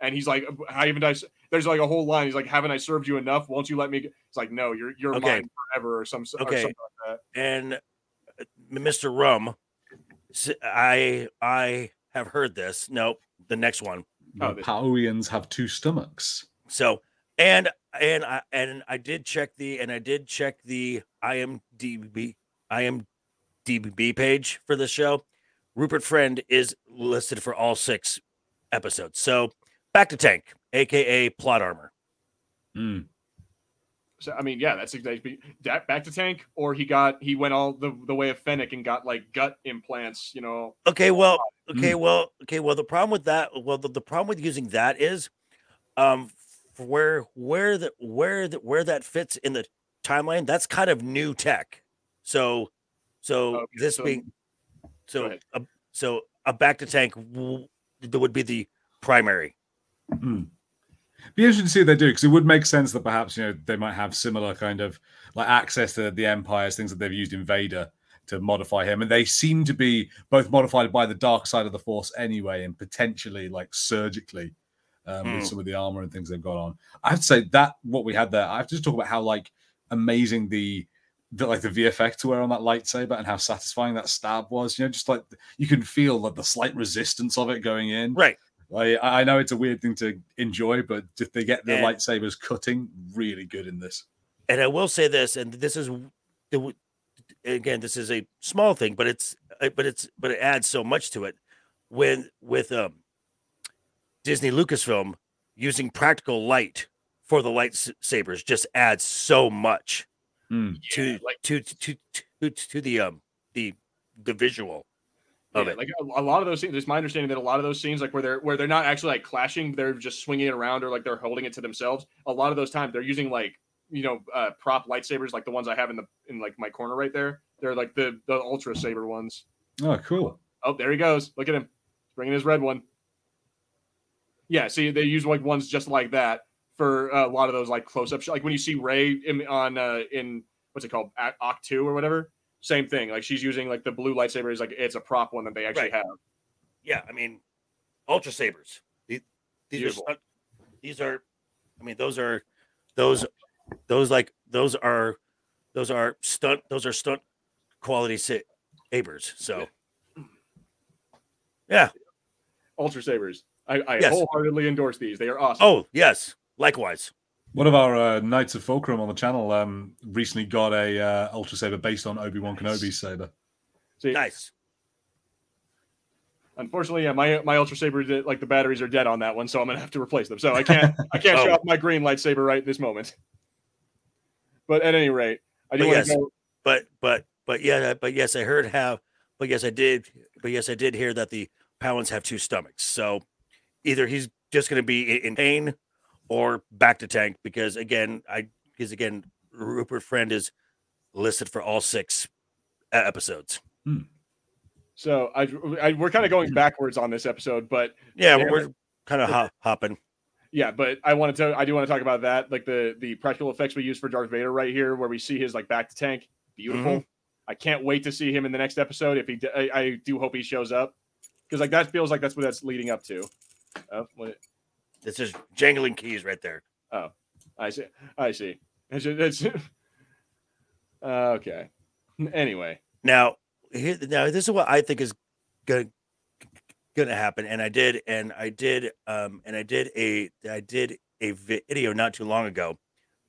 and he's like, haven't I? There's like a whole line. He's like, haven't I served you enough? Won't you let me? It's like, no, you're you're Okay. mine forever, or some or Okay. something like that. and uh, Mr. Rum, I I have heard this. No, the next one. Oh, The this- have two stomachs. So and and I and I did check the and I did check the IMDb IMDb page for the show. Rupert Friend is listed for all six episodes. So bacta tank, aka plot armor. Mm. So I mean, yeah, that's exactly that bacta tank, or he got he went all the the way of Fennec and got like gut implants. You know, Okay, well, okay, well, okay, well. The problem with that, well, the, the problem with using that is, um, f- where where the where the, where that fits in the timeline. That's kind of new tech. So, so Okay, this so- being, so a, so a bacta tank w- that would be the primary. Mm. Be interesting to see what they do because it would make sense that perhaps you know they might have similar kind of like access to the empires, things that they've used in Vader to modify him, and they seem to be both modified by the dark side of the Force anyway, and potentially like surgically um, with Mm. some of the armor and things they've got on. I have to say that what we had there, I have to just talk about how like amazing the the like the VFX were on that lightsaber and how satisfying that stab was. You know, just like you can feel like the slight resistance of it going in. Right. Like, I I know it's a weird thing to enjoy, but if they get the And- lightsabers cutting really good in this. And I will say this, and this is again, this is a small thing, but it's uh, but it's but it adds so much to it. When with um Disney Lucasfilm using practical light for the lightsabers just adds so much Mm. to Yeah, like to to to to the um the the visual of yeah, it. like a, a lot of those scenes. It's my understanding that a lot of those scenes, like where they're where they're not actually like clashing, they're just swinging it around or like they're holding it to themselves. A lot of those times, they're using like you know uh, prop lightsabers, like the ones I have in the in like my corner right there. They're like the the ultra saber ones. Oh, cool. Oh, there he goes. Look at him, He's bringing his red one. Yeah, see, they use like ones just like that for uh, a lot of those like close up. Like when you see Rey in on uh, in what's it called, Act Two or whatever. Same thing. Like she's using like the blue lightsaber is like it's a prop one that they actually Right. have. Yeah, I mean, ultra sabers. These, these are Beautiful. stunt, these are, I mean, those are those those like those are those are stunt those are stunt quality sabers. So yeah. Ultra sabers. I, I Yes. wholeheartedly endorse these. They are awesome. Oh yes, likewise. One of our uh, Knights of Fulcrum on the channel um, recently got a uh, Ultra Saber based on Obi Wan Kenobi's saber. See, Nice. unfortunately, yeah, my my ultra saber did- like the batteries are dead on that one, so I'm gonna have to replace them. So I can't I can't show Oh. off my green lightsaber right this moment. But at any rate, I do But want yes. to go. But but but yeah, but yes, I heard how. But yes, I did. But yes, I did hear that the Pau'ans have two stomachs. So either he's just going to be in pain or bacta tank because again, I because again, Rupert Friend is listed for all six uh, episodes. So I, I we're kind of going backwards on this episode, but Yeah, Yeah, we're kind of hop, hopping. yeah, but I wanted to I do want to talk about that, like the the practical effects we use for Darth Vader right here, where we see his like bacta tank, beautiful. Mm-hmm. I can't wait to see him in the next episode. If he, I do hope he shows up, because like that feels like that's what that's leading up to. Oh, what, This is jangling keys right there. Oh, I see. I see. It's, it's okay. Anyway, Now, here, now this is what I think is gonna gonna happen, and I did, and I did, um, and I did a, I did a video not too long ago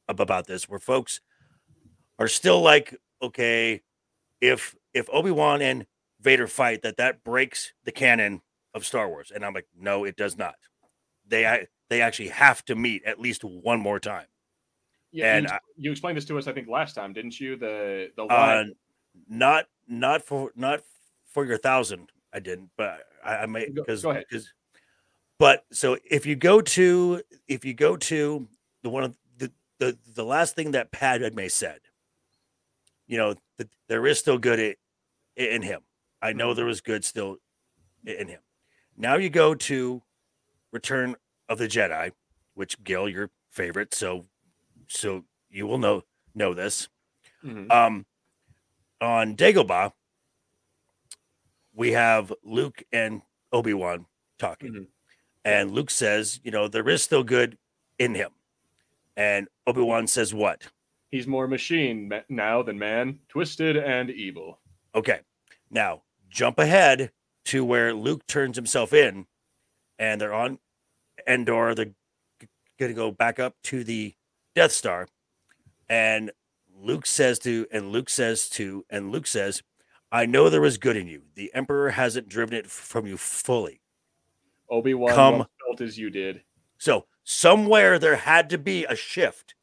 about this, where folks are still like, okay, if if Obi Wan and Vader fight, that that breaks the canon of Star Wars. And I'm like, no, it does not. They they actually have to meet at least one more time. Yeah, And you, I- you explained this to us, I think, last time, didn't you? The the Uh, not not for not for your thousand. I didn't, but I, I may because go ahead. because. But so if you go to if you go to the one of the the, the last thing that Padme said, you know, that there is still good i- in him. I Mm-hmm. know there was good still in him. Now you go to Return of the Jedi, which Gil, your favorite, so so you will know know this. Mhm. Um, on Dagobah, we have Luke and Obi Wan talking, Mhm. and Luke says, "You know, there is still good in him," and Obi Wan says, "What?" He's more machine now than man, twisted and evil. Okay, now jump ahead to where Luke turns himself in, and they're on Endor. They're gonna go back up to the Death Star, and Luke says to, and Luke says to, and Luke says, "I know there is good in you. The Emperor hasn't driven it from you fully. Obi Wan felt as you did. So somewhere there had to be a shift.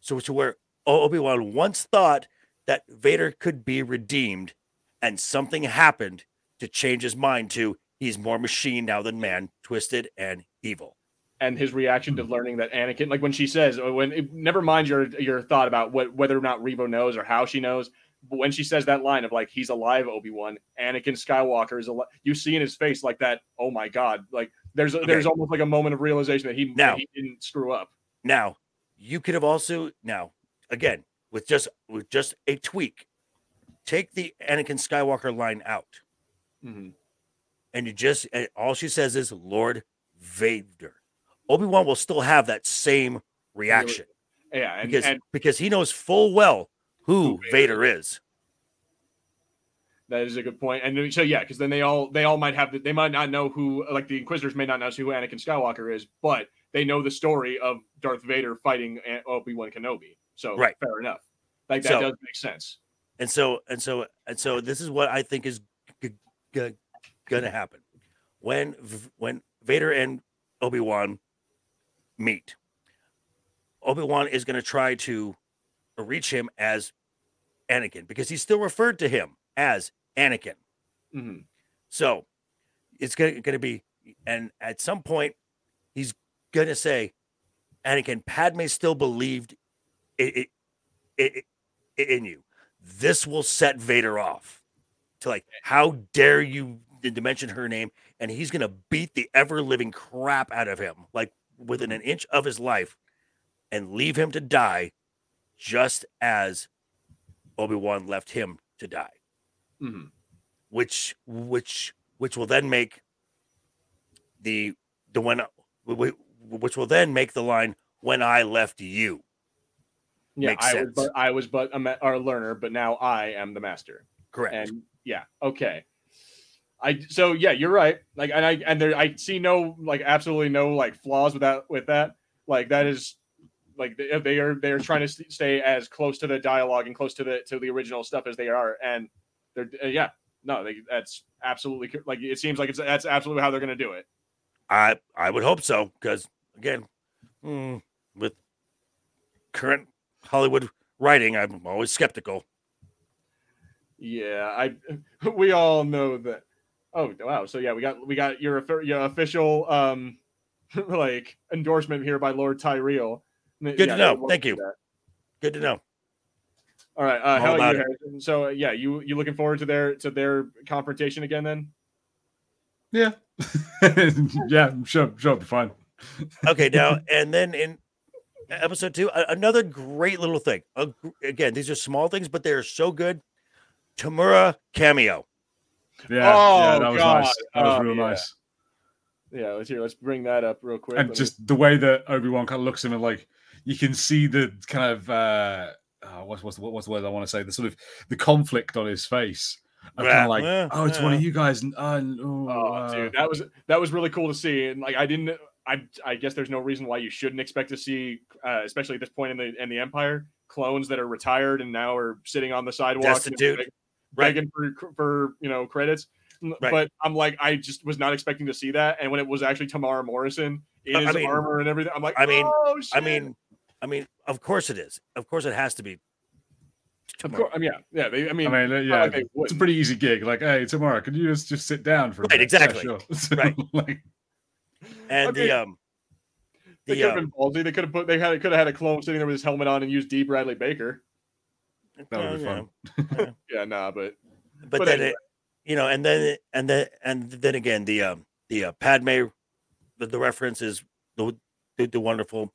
So to where Obi Wan once thought that Vader could be redeemed, and something happened to change his mind to he's more machine now than man, twisted and evil. and his reaction to learning that Anakin, like when she says, when it, never mind your your thought about what whether or not Reva knows or how she knows, but when she says that line of like he's alive, Obi Wan, Anakin Skywalker is alive, you see in his face like that. Oh my god! Like there's a, there's almost like a moment of realization that he Now- that he didn't screw up. Now, you could have also now again with just with just a tweak, take the Anakin Skywalker line out, Mhm. and you just and all she says is Lord Vader. Obi Wan will still have that same reaction. Yeah, and, because and because he knows full well who Who Vader Vader is. that is a good point. And so yeah, because then they all they all might have the, they might not know who like the Inquisitors may not know who Anakin Skywalker is, but they know the story of Darth Vader fighting eh, Obi Wan Kenobi. So Right. fair enough. Like that So- does make sense. And so and so and so this is what I think is g- g- gonna happen when when Vader and Obi Wan meet. Obi Wan is gonna try to reach him as Anakin because he's still referred to him as Anakin. Mhm. So it's gonna, gonna be, and at some point, he's gonna say, Anakin, Padme still believed it, it, it in you. This will set Vader off to like, how dare you to mention her name? And he's gonna beat the ever living crap out of him, like within an inch of his life, and leave him to die, just as Obi Wan left him to die Mhm. which which which will then make the the when wh- wh- which will then make the line when I left you. Yeah, I was but I was but a, ma- a learner, but now I am the master. Correct. And yeah, okay. I so yeah, you're right. Like and I and there I see no like absolutely no like flaws with that with that. Like that is like they, they are they are trying to stay as close to the dialogue and close to the to the original stuff as they are and they're yeah no they, that's absolutely like it seems like it's that's absolutely how they're gonna do it. I I would hope so because again, hmm, with current Hollywood writing, I'm always skeptical. Yeah, I we all know that. Oh wow! So yeah, we got we got your, your official um like endorsement here by Lord Tyrell. Good to know. Thank you. that. Good to know. All right, uh, how about about you. Harrison? So uh, yeah, you you looking forward to their to their confrontation again? Then Yeah. yeah, I'm sure, sure, it'll be fine. Okay, now and then in episode two, another great little thing. Uh, again, these are small things, but they are so good. Temuera cameo. Yeah, yeah, Oh, that was God. nice. That was Oh, real yeah. nice. yeah, let's hear. Let's bring that up real quick. And Let me- just the way that Obi Wan kind of looks at him, and like you can see the kind of uh, uh what's what's the, what's the word I want to say? The sort of the conflict on his face. Of kind Yeah, of like, yeah, oh, it's one of you guys. and- Uh, and- oh, Oh, uh, dude, that was that was really cool to see, and like I didn't, I I guess there's no reason why you shouldn't expect to see, uh, especially at this point in the in the Empire, clones that are retired and now are sitting on the sidewalk, you know, Destitute. Beg- begging for for you know credits. Right. But I'm like, I just was not expecting to see that. And when it was actually Temuera Morrison in I his mean- armor and everything, I'm like, I mean- oh, I mean, I mean, of course it is. Of course it has to be. of course, I mean, yeah, yeah. They, I mean, I mean, yeah, like it's a pretty easy gig. Like, hey, tomorrow, can you just just sit down for a Right, minute? Yeah, exactly. sure. Right. like, And Okay. the um, they the could have um, been ballsy. They could have put. They had could have had a clone sitting there with his helmet on and used D. Bradley Baker. That would be fun. know, Yeah, nah, but but, But then anyway. it, you know, and then and then and then again, the um, the uh, Padme, the, the reference is the, the the wonderful.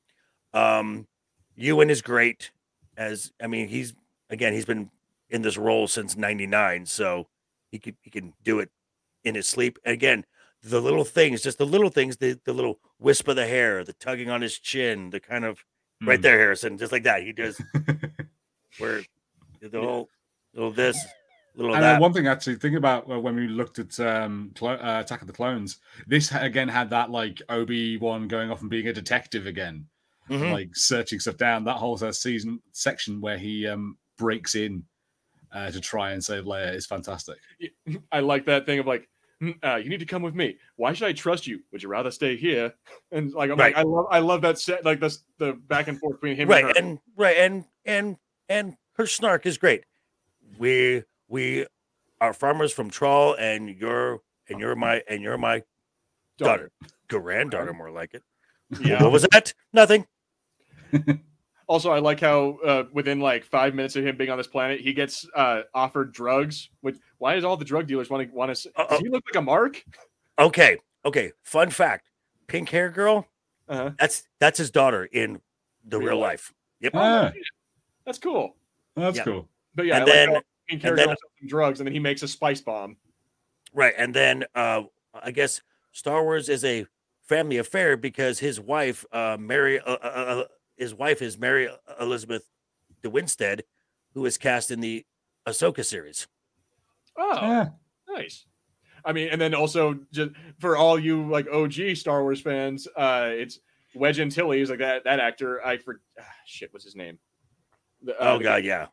Um, Ewan is great. As I mean, he's again, he's been in this role since '99, so he can he can do it in his sleep. And again, the little things, just the little things, the the little wisp of the hair, the tugging on his chin, the kind of right Mm. there, Harrison, just like that. He does where little little this, little And that. uh, one thing, actually, think about uh, when we looked at um, Clo- uh, Attack of the Clones. This again had that like Obi Wan going off and being a detective again, Mhm. like searching stuff down. That whole uh, season section where he um, breaks in uh, to try and save Leia is fantastic. I like that thing of like, "Mm, uh, you need to come with me. Why should I trust you? Would you rather stay here? And like, I'm like, I love, I love that set, like this, the back and forth between him right and her. and right and and and her snark is great we we are farmers from Troll, and you're and you're my and you're my daughter, granddaughter, more like it. Yeah. What was that? Nothing. Also, I like how uh, within like five minutes of him being on this planet, he gets uh, offered drugs. Which why does all the drug dealers want to want to? Uh-oh. Does he look like a mark? Okay, okay. Fun fact: pink hair girl. Uh-huh. That's that's his daughter in the Real real life. life. Yep. Ah, That's cool. That's Yeah. cool. But yeah, And I like then- how Pink hair and then- girl some drugs, and then he makes a spice bomb. Right. And then uh I guess Star Wars is a family affair because his wife, uh Mary uh, uh, uh, his wife is Mary Elizabeth de Winstead, who is cast in the Ahsoka series. Oh, Yeah. nice. I mean, and then also just for all you like OG Star Wars fans, uh, it's Wedge Antilles, like that that actor. I for ah, shit, what's his name? The, uh, Oh the god, yeah.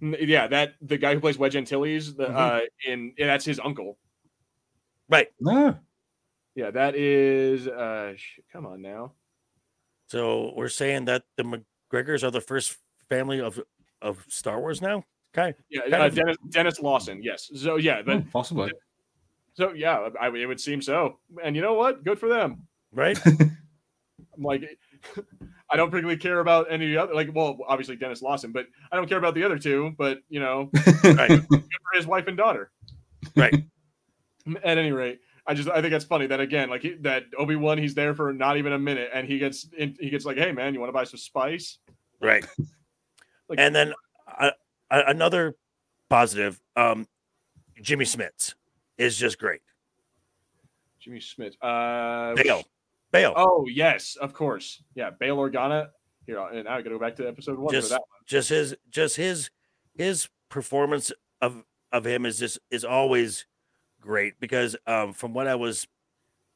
Yeah, that the guy who plays Wedge Antilles, the Mhm. uh in yeah, that's his uncle. Right. No. Yeah, that is uh sh- come on now. So we're saying that the McGregors are the first family of of Star Wars now? Okay. Yeah, Kind uh, of- Dennis Denis Lawson. Yes. So yeah, but Oh, possibly. so yeah, I, it would seem so. And you know what? Good for them. Right? I'm like I don't particularly care about any other like well, obviously Denis Lawson, but I don't care about the other two, but you know, Right. good for his wife and daughter. Right. At any rate, I just I think that's funny that again, like he, that Obi Wan, he's there for not even a minute, and he gets in, he gets like, "Hey man, you want to buy some spice?" Right. Like- and then uh, another positive, um, Jimmy Smits is just great. Jimmy Smits, uh. Bail. Oh yes, of course, yeah, Bail Organa. Here, and now I got to go back to episode one Just- for that. one. just his just his his performance of of him is just is always great because um from what I was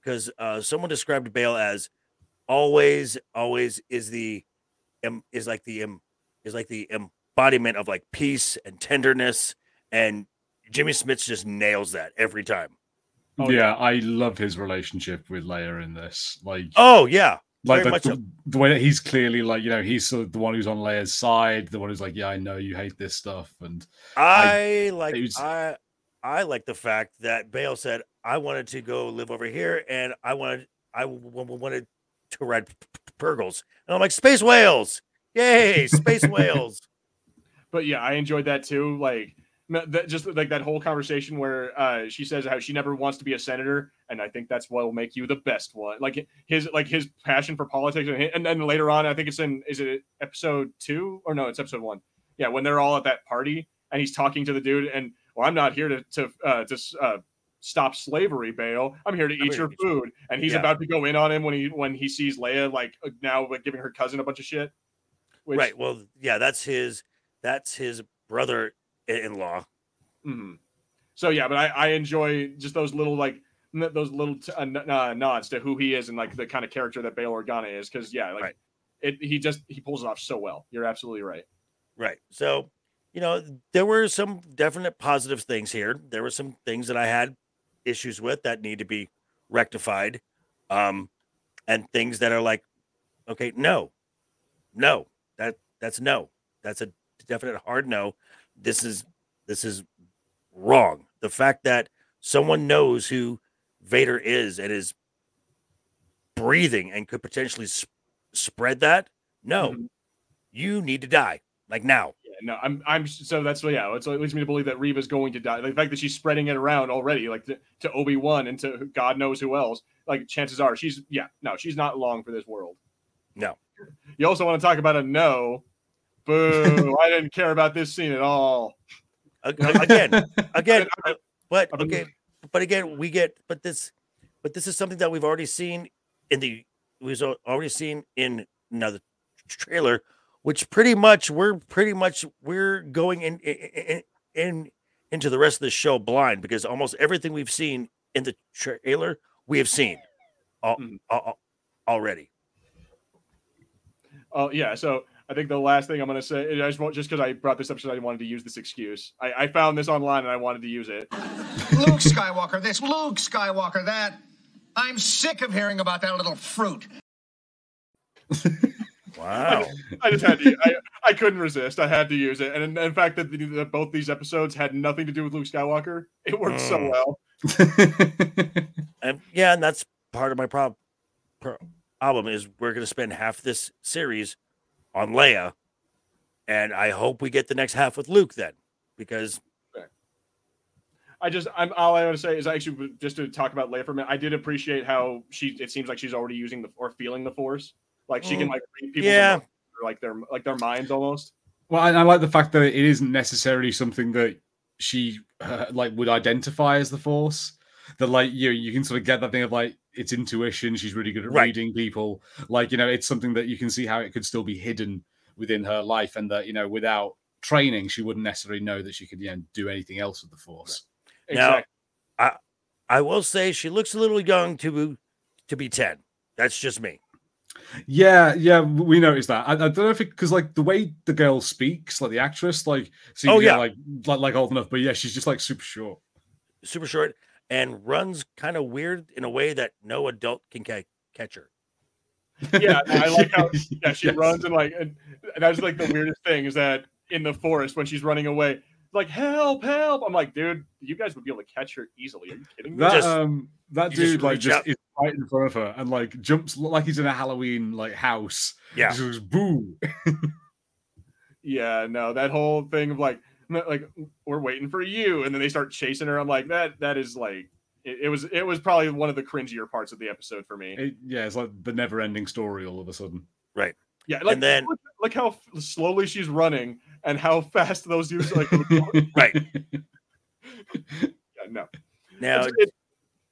because uh someone described Bail as always always is the is like the is like the embodiment of like peace and tenderness and Jimmy Smits just nails that every time. Oh, yeah, I love his relationship with Leia in this. Like, Oh yeah. like the, the, the way that he's clearly like, you know, he's sort of the one who's on Leia's side, the one who's like, yeah, I know you hate this stuff, and I, like was- I I like the fact that Bail said I wanted to go live over here and I wanted I wanted to ride Purrgils and I'm like space whales, yay, space whales. But yeah, I enjoyed that too. Like that, just like that whole conversation where uh, she says how she never wants to be a senator, and I think that's what will make you the best one. Like his like his passion for politics, and, and then later on, I think it's in is it episode two or no, it's episode one. Yeah, when they're all at that party and he's talking to the dude, and well, I'm not here to to uh, to uh, stop slavery, Bail. I'm here to eat your food, and he's Yeah. about to go in on him when he when he sees Leia like uh, now like giving her cousin a bunch of shit. Which, right. Well, yeah, that's his that's his brother-in-law. Mhm. So yeah, but I, I enjoy just those little like those little t- uh, uh, nods to who he is and like the kind of character that Bail Organa is because yeah, like Right. it he just he pulls it off so well. You're absolutely right. Right. So, you know, there were some definite positive things here. There were some things that I had issues with that need to be rectified, um, and things that are like, okay, no, no, that that's no, that's a definite hard no. This is this is wrong. The fact that someone knows who Vader is and is breathing and could potentially sp- spread that, no, Mhm. you need to die like now. Yeah, no, I'm, I'm. So that's yeah. It's, it leads me to believe that Reva's going to die. The fact that she's spreading it around already, like to, to Obi Wan and to God knows who else. Like chances are, she's yeah. No, she's not long for this world. No. You also want to talk about a no? Boo! I didn't care about this scene at all. Again, again, uh, but okay, but again, we get, but this, but this is something that we've already seen in the, we've already seen in another trailer, which pretty much we're pretty much we're going in in, in into the rest of the show blind because almost everything we've seen in the trailer we have seen al- Mhm. al- al- already. Oh yeah. So I think the last thing I'm gonna say, I just want just because I brought this up, because I wanted to use this excuse. I, I found this online and I wanted to use it. Luke Skywalker this, Luke Skywalker that. I'm sick of hearing about that little fruit. Wow. I just had to. I, I couldn't resist. I had to use it, and in, in fact, that, the- that both these episodes had nothing to do with Luke Skywalker. It worked so Mm. well. And yeah, and that's part of my prob- pro- problem is we're going to spend half this series on Leia, and I hope we get the next half with Luke then, because I just, I'm all I want to say is actually just to talk about Leia for a minute. I did appreciate how she. It seems like she's already using the or feeling the Force. Like she can Mm. like read people's Yeah. emotions, like their like their minds almost. Well, I, I like the fact that it isn't necessarily something that she uh, like would identify as the Force. That like you, you can sort of get that thing of like it's intuition. She's really good at Right. reading people. Like you know, it's something that you can see how it could still be hidden within her life, and that you know, without training, she wouldn't necessarily know that she could you know, do anything else with the Force. Now- Exactly. I I will say she looks a little young to to be ten. That's just me. Yeah, yeah, we noticed that. I, I don't know if it because like the way the girl speaks, like the actress, like seems Oh, yeah. like, like like old enough, but yeah, she's just like super short. Super short and runs kind of weird in a way that no adult can ca- catch her. Yeah, I like how yeah she Yes. runs and like and, and that's like the weirdest thing is that in the forest when she's running away, like help, help. I'm like, dude, you guys would be able to catch her easily. Are you kidding me? That Just- um that you just dude like just out. is right in front of her and like jumps like he's in a Halloween like house. Yeah. Just goes boo. Yeah, no, that whole thing of like, m- like we're waiting for you, and then they start chasing her. I'm like, that that is like, it, it was it was probably one of the cringier parts of the episode for me. It- yeah, it's like the never ending story all of a sudden. Right. Yeah, like And then- look, look how f- slowly she's running and how fast those dudes are like. Right yeah, no, now, It's- it's-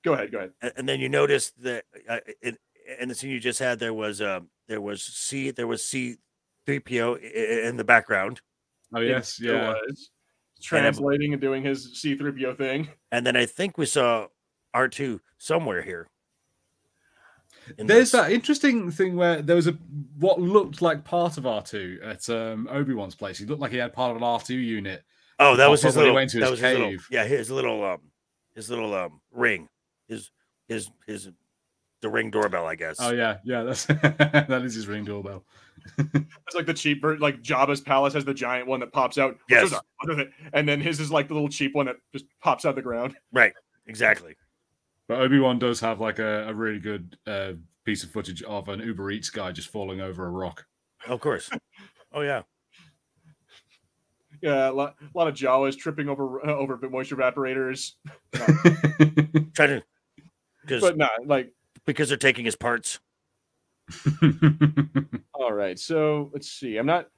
go ahead, go ahead. and then you notice that uh, it, and the scene you just had there was um there was C there was C three PO in the background, Oh yes, It yeah. was translating and doing his C3PO thing. and then I think we saw R two somewhere here. There's this. that interesting thing where there was a what looked like part of R2 at um, Obi Wan's place. He looked like he had part of an R2 unit. Oh, that was his up when he little. went to that his was his little. Yeah, his little um, his little um ring, his his his the ring doorbell, I guess. Oh yeah, yeah, that's that is his ring doorbell. It's like the cheap like Jabba's palace has the giant one that pops out. Yes. And then his is like the little cheap one that just pops out the ground. Right, exactly. But Obi Wan does have like a, a really good uh, piece of footage of an Uber Eats guy just falling over a rock. Of course. Oh yeah. Yeah, a lot, a lot of Jawas tripping over uh, over moisture evaporators. Trying to because But not like because they're taking his parts. all right. So let's see. I'm not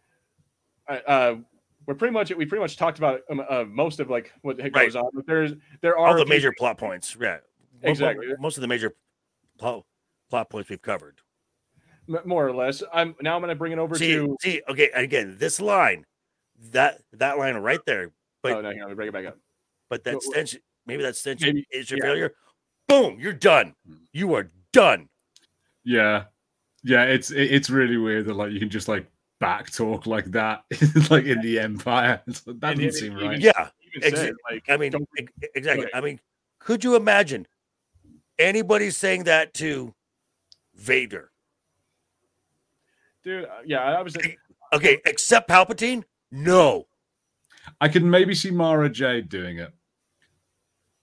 I uh we're pretty much we pretty much talked about um, uh, most of like what Right. goes on, but there's there are All the major plot points. Yeah. Exactly. Most of the major plot plot points we've covered. more or less. I'm now I'm going to bring it over See, to see, okay, again, this line, that that line right there, but Oh no, on, let me bring it back up. but that stench, maybe that stench maybe- is your yeah. failure. Boom, you're done. You are done. yeah, yeah, it's it's really weird that like you can just like back talk like that, like in the Empire. That And doesn't it- seem right. Yeah, exactly. Exa- like I mean, exactly. ahead. I mean, could you imagine anybody saying that to Vader? dude. uh, Yeah, I was. Okay, except Palpatine? No. I could maybe see Mara Jade doing it.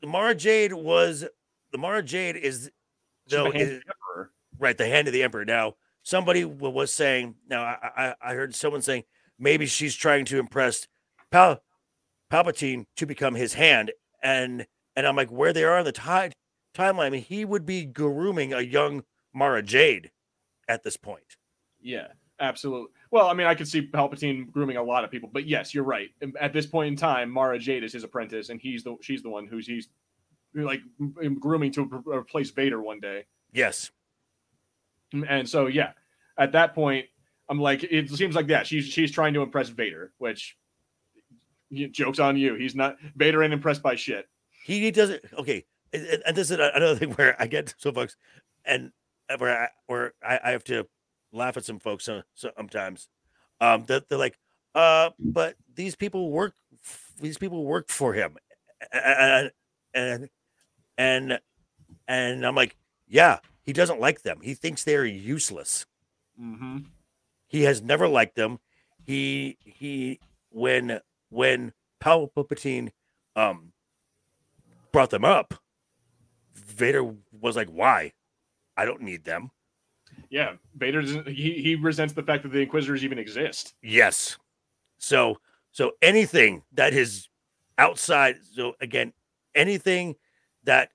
Mara Jade was the Mara Jade is no is, right the hand of the Emperor. Now somebody was saying now I, I I heard someone saying maybe she's trying to impress Pal Palpatine to become his hand and and I'm like where they are on the tide timeline. He would be grooming a young Mara Jade at this point. Yeah, absolutely. Well, I mean, I could see Palpatine grooming a lot of people, but yes, you're right. At this point in time, Mara Jade is his apprentice, and he's the she's the one who's he's like grooming to replace Vader one day. Yes. And so, yeah, at that point, I'm like, it seems like that she's she's trying to impress Vader, which jokes on you. He's not Vader ain't impressed by shit. He, he doesn't okay. And, this is another thing where I get so folks and uh, where I where I, I have to laugh at some folks sometimes. Um, that they're like, uh, but these people work. These people work for him, and and and and I'm like, yeah, he doesn't like them. He thinks they're useless. Mm-hmm. He has never liked them. He he when when Palpatine um brought them up, Vader was like, "Why? I don't need them." Yeah, Vader doesn't. He he resents the fact that the Inquisitors even exist. Yes. So so anything that is outside. So again, anything that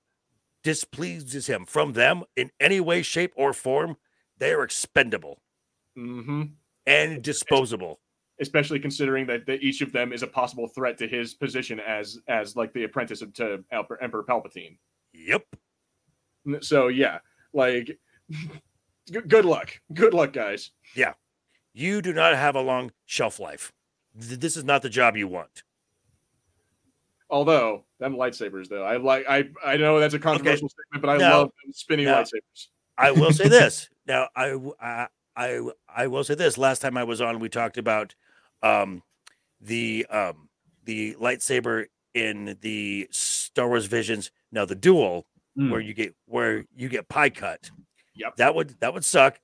displeases him from them in any way, shape, or form, they are expendable Mm-hmm. and disposable. especially considering that, that each of them is a possible threat to his position as as like the apprentice to Emperor, Emperor Palpatine. Yep. So yeah, like good luck, good luck, guys. Yeah. You do not have a long shelf life. This is not the job you want. Although them lightsabers, though, I like I I know that's a controversial statement, but I No. love them spinning No. lightsabers. I will say this. Now, I I I will say this. Last time I was on, we talked about um, the um, the lightsaber in the Star Wars Visions. Now, the duel Mm. where you get where you get pie cut. Yep. That would that would suck.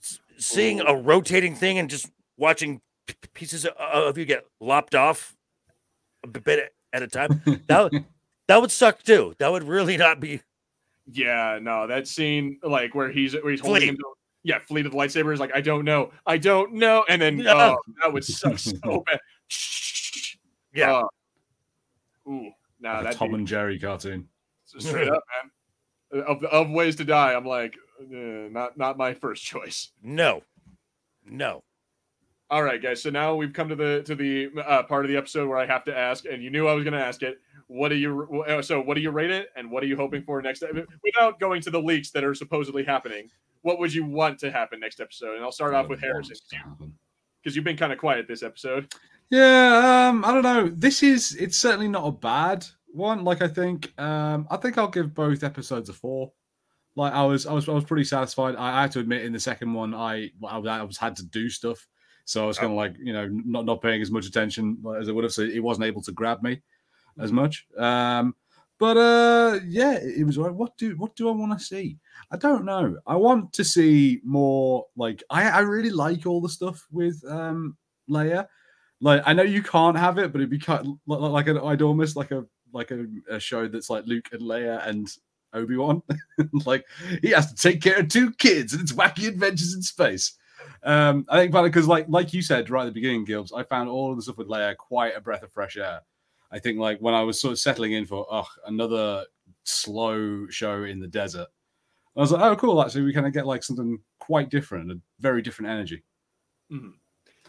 S- Seeing a rotating thing and just watching p- pieces of, of you get lopped off a bit at a time. That would- that would suck too. That would really not be. Yeah, no, that scene like where he's where he's holding him. To, yeah, fleet of the lightsaber is like I don't know, I don't know, and then No. oh, that would suck so bad. Yeah. Uh, ooh, nah, Like a that Tom and Jerry cartoon. straight up, man. Of of ways to die, I'm like, uh, not not my first choice. No. No. All right, guys. So now we've come to the to the uh, part of the episode where I have to ask, and you knew I was going to ask it. What do you uh, so? What do you rate it, and what are you hoping for next? Without going to the leaks that are supposedly happening, what would you want to happen next episode? And I'll start off with Harrison because you've been kind of quiet this episode. Yeah, um, I don't know. This is it's certainly not a bad one. Like I think, um, I think I'll give both episodes a four. Like I was, I was, I was pretty satisfied. I, I had to admit, in the second one, I, I, was- I was had to do stuff, so I was kind of like, you know, not not paying as much attention as I would have. So it wasn't able to grab me as much. Um, but uh, yeah, it was like, What do what do I want to see? I don't know. I want to see more. Like I, I really like all the stuff with um Leia. Like I know you can't have it, but it'd be cut like, like an I'd almost like a like a, a show that's like Luke and Leia and Obi Wan. like he has to take care of two kids and it's wacky adventures in space. Um, I think partly because like like you said right at the beginning, Gilbs, I found all of the stuff with Leia quite a breath of fresh air. I think like when I was sort of settling in for oh another slow show in the desert, I was like, oh cool, actually we kind of get like something quite different, a very different energy.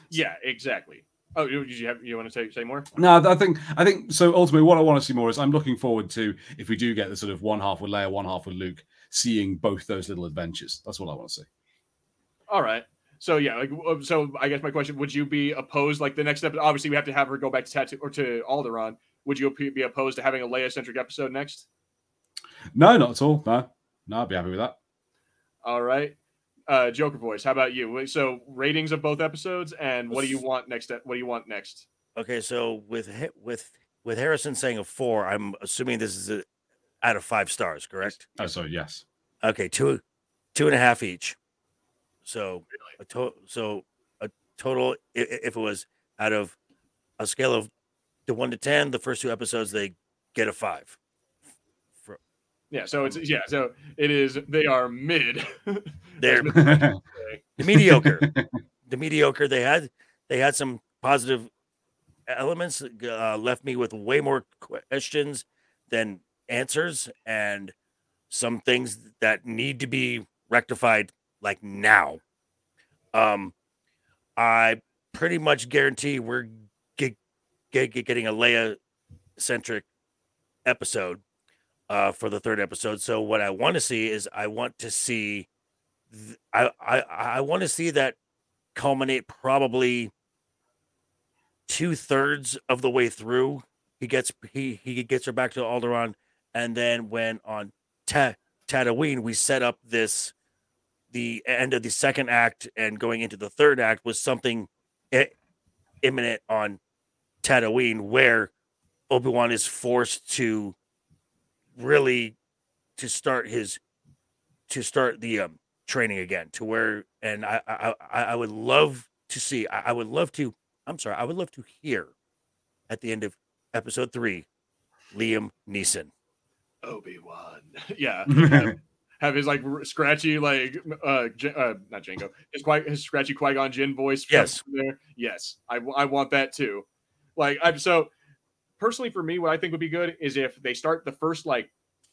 Yeah, exactly. Oh, you- did you have you want to say say more? No, I think I think so. Ultimately, what I want to see more is I'm looking forward to if we do get the sort of one half with Leia, one half with Luke, seeing both those little adventures. That's what I want to see. All right. So yeah, like uh, so. I guess my question: Would you be opposed? Like the next step, obviously, we have to have her go back to Tattoo or to Alderaan. Would you be opposed to having a Leia centric episode next? No, not at all. No, no, I'd be happy with that. All right. Uh, Joker voice. How about you? So ratings of both episodes, and what do you want next? What do you want next? Okay, so with with with Harrison saying a four, I'm assuming this is a out of five stars, correct? Oh, sorry, yes. Okay, two, two and a half each. So a total, so a total. If it was out of a scale of the one to ten, the first two episodes they get a five. For, Yeah, so it's yeah, so it is. They are mid. they're the mediocre. the mediocre. They had they had some positive elements. Uh, left me with way more questions than answers, and some things that need to be rectified like now. Um, I pretty much guarantee we're get, get, get- getting a Leia centric episode uh, for the third episode. So what I want to see is I want to see th- I I I want to see that culminate probably two thirds of the way through. He gets he he gets her back to Alderaan, and then when on Ta- Tatooine we set up this the end of the second act and going into the third act was something i- imminent on Tatooine where Obi Wan is forced to really to start his to start the um training again to where and I I I, I would love to see I, I would love to I'm sorry I would love to hear at the end of episode three Liam Neeson Obi Wan. yeah, have his like r- scratchy like uh, uh not Django his quite his scratchy Qui Gon Jinn voice. Yes. there. Yes, I want that too. Like I'm so personally for me, what I think would be good is if they start the first like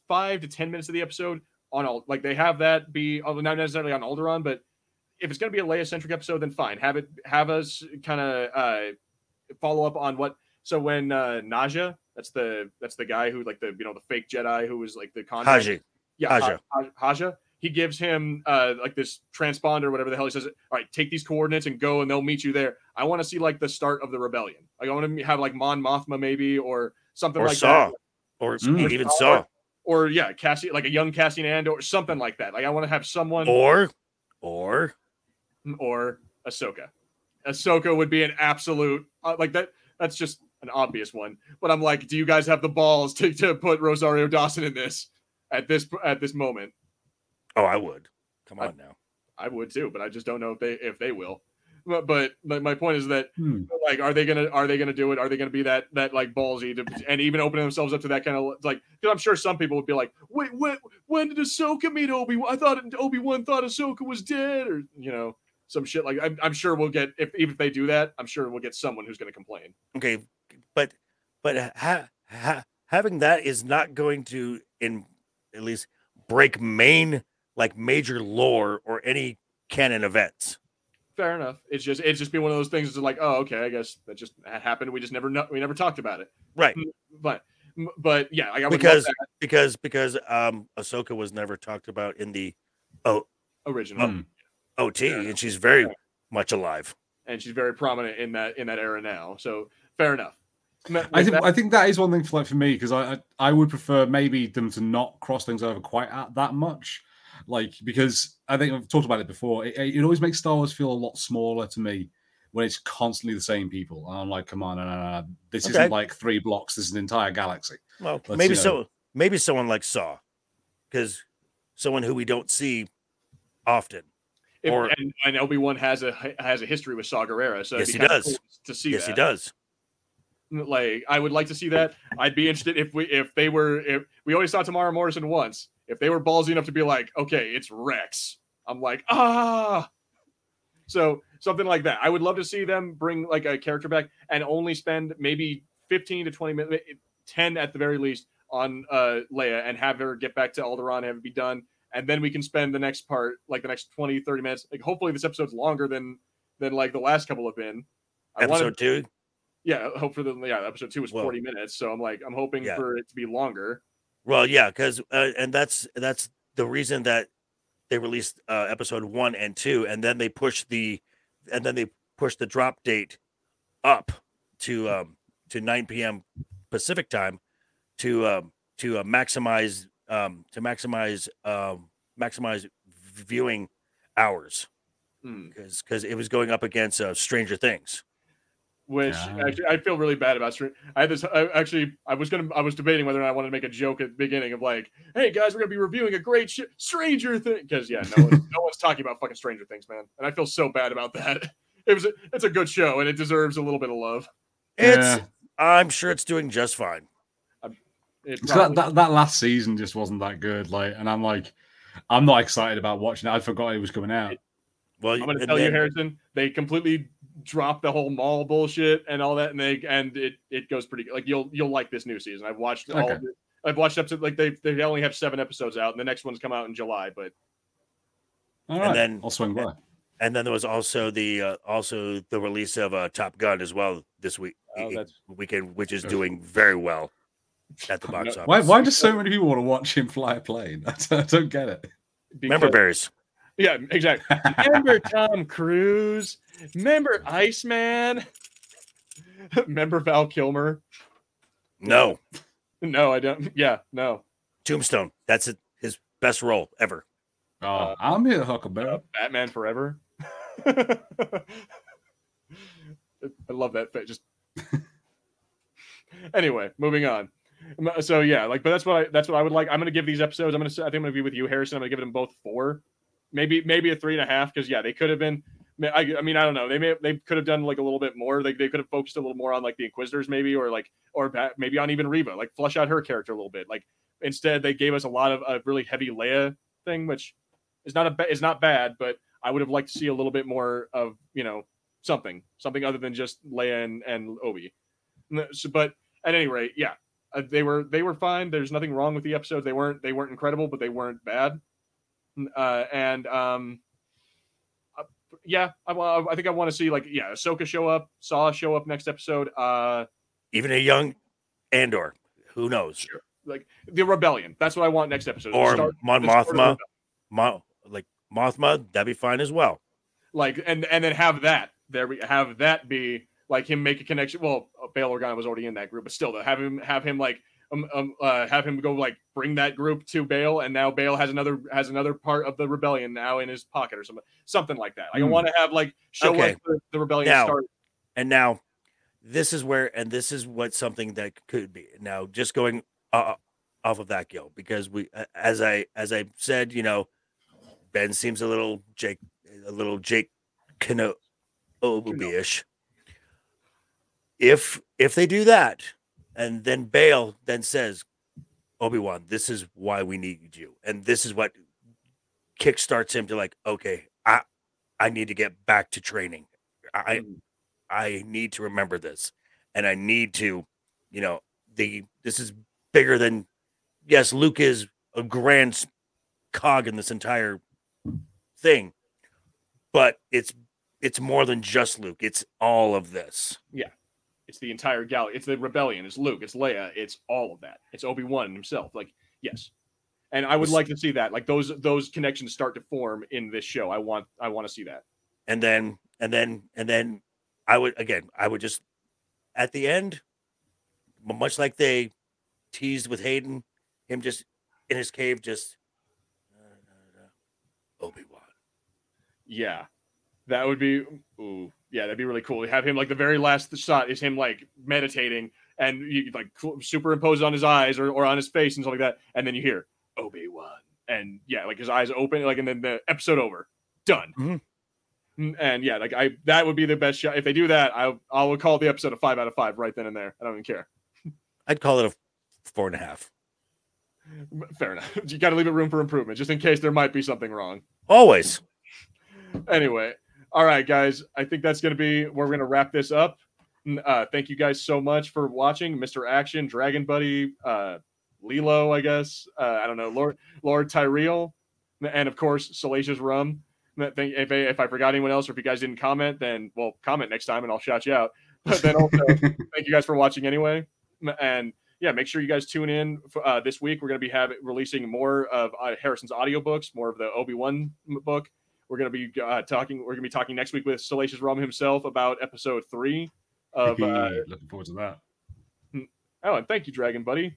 five to ten minutes of the episode on all like they have that be although not necessarily on Alderaan, but if it's going to be a Leia centric episode, then fine. Have it have us kind of uh follow up on what. So when uh Naja, that's the that's the guy who like the you know the fake Jedi who was like the contact. Haji Yeah, Haja. Ha- Ha- Haja. He gives him uh like this transponder, whatever the hell he says. All right, take these coordinates and go, and they'll meet you there. I want to see like the start of the rebellion. Like I want to have like Mon Mothma maybe or something or like Saw that. or Mm. even Saw Or yeah, Cassie like a young Cassian Andor something like that. Like I want to have someone or or or Ahsoka. Ahsoka would be an absolute uh, like that. That's just an obvious one. But I'm like, do you guys have the balls to, to put Rosario Dawson in this at this at this moment? oh I would come I- on now I would too, but I just don't know if they if they will. But but, but my point is that Hmm. like, are they gonna are they gonna do it? Are they gonna be that that like ballsy to and even opening themselves up to that kind of like? Because I'm sure some people would be like, wait, when when did Ahsoka meet Obi? I thought Obi Wan thought Ahsoka was dead, or you know some shit like. I'm, I'm sure we'll get if even if they do that, I'm sure we'll get someone who's gonna complain. okay but but ha, ha, having that is not going to in at least break main like major lore or any canon events Fair enough. It's just it's just be one of those things. It's like, oh, okay, I guess that just that happened. We just never know. We never talked about it. right But but yeah, like I would love because because because um Ahsoka was never talked about in the oh original. Hmm. OT Fair and she's very much alive and she's very prominent in that in that era now. So fair enough. Me- I think I think that is one thing for like for me because I, I I would prefer maybe them to not cross things over quite at that much, like because I think I've talked about it before. It, it always makes Star Wars feel a lot smaller to me when it's constantly the same people. And I'm like, come on, no, no, no, this Okay. isn't like three blocks. This is an entire galaxy. well Let's, maybe you know- so maybe someone like Saw because someone who we don't see often if- or- and, and Obi Wan has a has a history with Saw Gerrera, so Yes, he kinda does. cool to see. yes that. he does Like I would like to see that. I'd be interested if we if they were if we only saw Temuera Morrison once. If they were ballsy enough to be like, okay, it's Rex. I'm like, ah. So something like that. I would love to see them bring like a character back and only spend maybe 15 to 20 minutes, 10 at the very least on uh Leia and have her get back to Alderaan, have it be done. And then we can spend the next part, like the next 20, 30 minutes. Like hopefully this episode's longer than than like the last couple have been. I episode wanted, two yeah, hope for the yeah, episode two was Well, 40 minutes. So I'm like, I'm hoping yeah. for it to be longer. Well, yeah, because uh, and that's that's the reason that they released uh, episode one and two, and then they pushed the and then they pushed the drop date up to um to 9 p.m. Pacific time to um to uh, maximize um to maximize um maximize viewing hours Hmm. because because it was going up against uh, Stranger Things. Which Yeah. actually I feel really bad about. I had this. I, actually, I was gonna. I was debating whether or not I wanted to make a joke at the beginning of like, "Hey guys, we're gonna be reviewing a great sh- Stranger Thing," because yeah, no, one, no one's talking about fucking Stranger Things, man, and I feel so bad about that. It was. A, it's a good show, and it deserves a little bit of love. It's. Yeah. I'm sure it's doing just fine. It So that, that that last season just wasn't that good. Like, and I'm like, I'm not excited about watching it. I forgot it was coming out. Well, I'm gonna and tell you, Harrison, they completely dropped the whole mall bullshit and all that, and they and it it goes pretty good. Like you'll you'll like this new season. I've watched all. Okay. Of it. I've watched up to like they they only have seven episodes out, and the next one's come out in July. But All right, then- I'll swing by. and then there was also the uh, also the release of uh, Top Gun as well this week Oh, that's- weekend, which is doing very well at the box office. Why? Why do so many people want to watch him fly a plane? I don't, I don't get it. Member berries? Yeah, exactly. Remember Tom Cruise? Remember Iceman? Remember Val Kilmer? No, No, I don't. Yeah, no. Tombstone. That's it, his best role ever. Oh, Uh, I'm here, Huckleberry. Batman Forever. I love that. fa- Just anyway, moving on. So yeah, like, but that's what I that's what I would like. I'm gonna give these episodes. I'm gonna say- I think I'm gonna be with you, Harrison. I'm gonna give them both four, maybe maybe a three and a half because yeah, they could have been. I, I mean, I don't know. They may they could have done like a little bit more. They, they could have focused a little more on like the Inquisitors, maybe, or like or maybe on even Reva, like flush out her character a little bit. Like instead, they gave us a lot of a really heavy Leia thing, which is not a is not bad, but I would have liked to see a little bit more of you know something something other than just Leia and, and Obi. So, but at any rate, yeah, uh, they were they were fine. There's nothing wrong with the episodes. They weren't they weren't incredible, but they weren't bad. Uh, and um, uh, yeah, I, I think I want to see like yeah, Ahsoka show up, Saw show up next episode. Uh, Even a young Andor. Who knows? like the rebellion. That's what I want next episode. Or Start- Mon the start of the Mothma. Mo- like Mothma, that'd be fine as well. like and and then have that there we have that be like him make a connection well Bail Organa was already in that group but still to have him have him like um, um uh have him go like bring that group to Bail and now Bail has another has another part of the rebellion now in his pocket or something something like that like I Hmm. want to have like show Okay. the, the rebellion Now, start And now, this is where, and this is what something that could be. Now, just going uh, off of that, Gil, because we, as I as I said, you know, Ben seems a little Jake, a little Jake Kenobi-ish. If if they do that, and then Bail then says, Obi Wan, this is why we need you, and this is what kickstarts him to like, okay, I I need to get back to training. I Mm. I need to remember this, and I need to, you know, the this is bigger than. Yes, Luke is a grand cog in this entire thing, but it's it's more than just Luke. It's all of this. It's the entire galaxy it's the rebellion it's Luke it's Leia it's all of that. It's Obi-Wan himself like yes. And I would like to see that like those those connections start to form in this show. I want I want to see that. And then and then and then I would again I would just at the end, much like they teased with Hayden, him just in his cave, just uh, uh, uh, Obi Wan. Yeah, that would be. Ooh, yeah, that'd be really cool. You have him like the very last shot is him like meditating, and you like cl- superimpose on his eyes or, or on his face and stuff like that, and then you hear Obi Wan, and yeah, like his eyes open, like, and then the episode over, done. Mhm. Mm, And yeah, like I that would be the best shot. If they do that, I I will call the episode a five out of five right then and there. I don't even care. I'd call it a four and a half. Fair enough. You got to leave it room for improvement, just in case there might be something wrong. Always. anyway all right guys i think that's going to be where we're going to wrap this up. Uh thank you guys so much for watching mr action dragon buddy uh lilo i guess uh i don't know lord lord tyrell and of course salacious rum. If I, if I forgot anyone else or if you guys didn't comment then well comment next time and i'll shout you out. But then also thank you guys for watching anyway. And yeah make sure you guys tune in for, uh, this week. We're going to be having releasing more of uh, harrison's audiobooks more of the obi-wan book we're going to be uh, talking. We're going to be talking next week with Salacious Rum himself about episode three of. Uh, Looking forward to that. oh, and thank you, Dragon Buddy.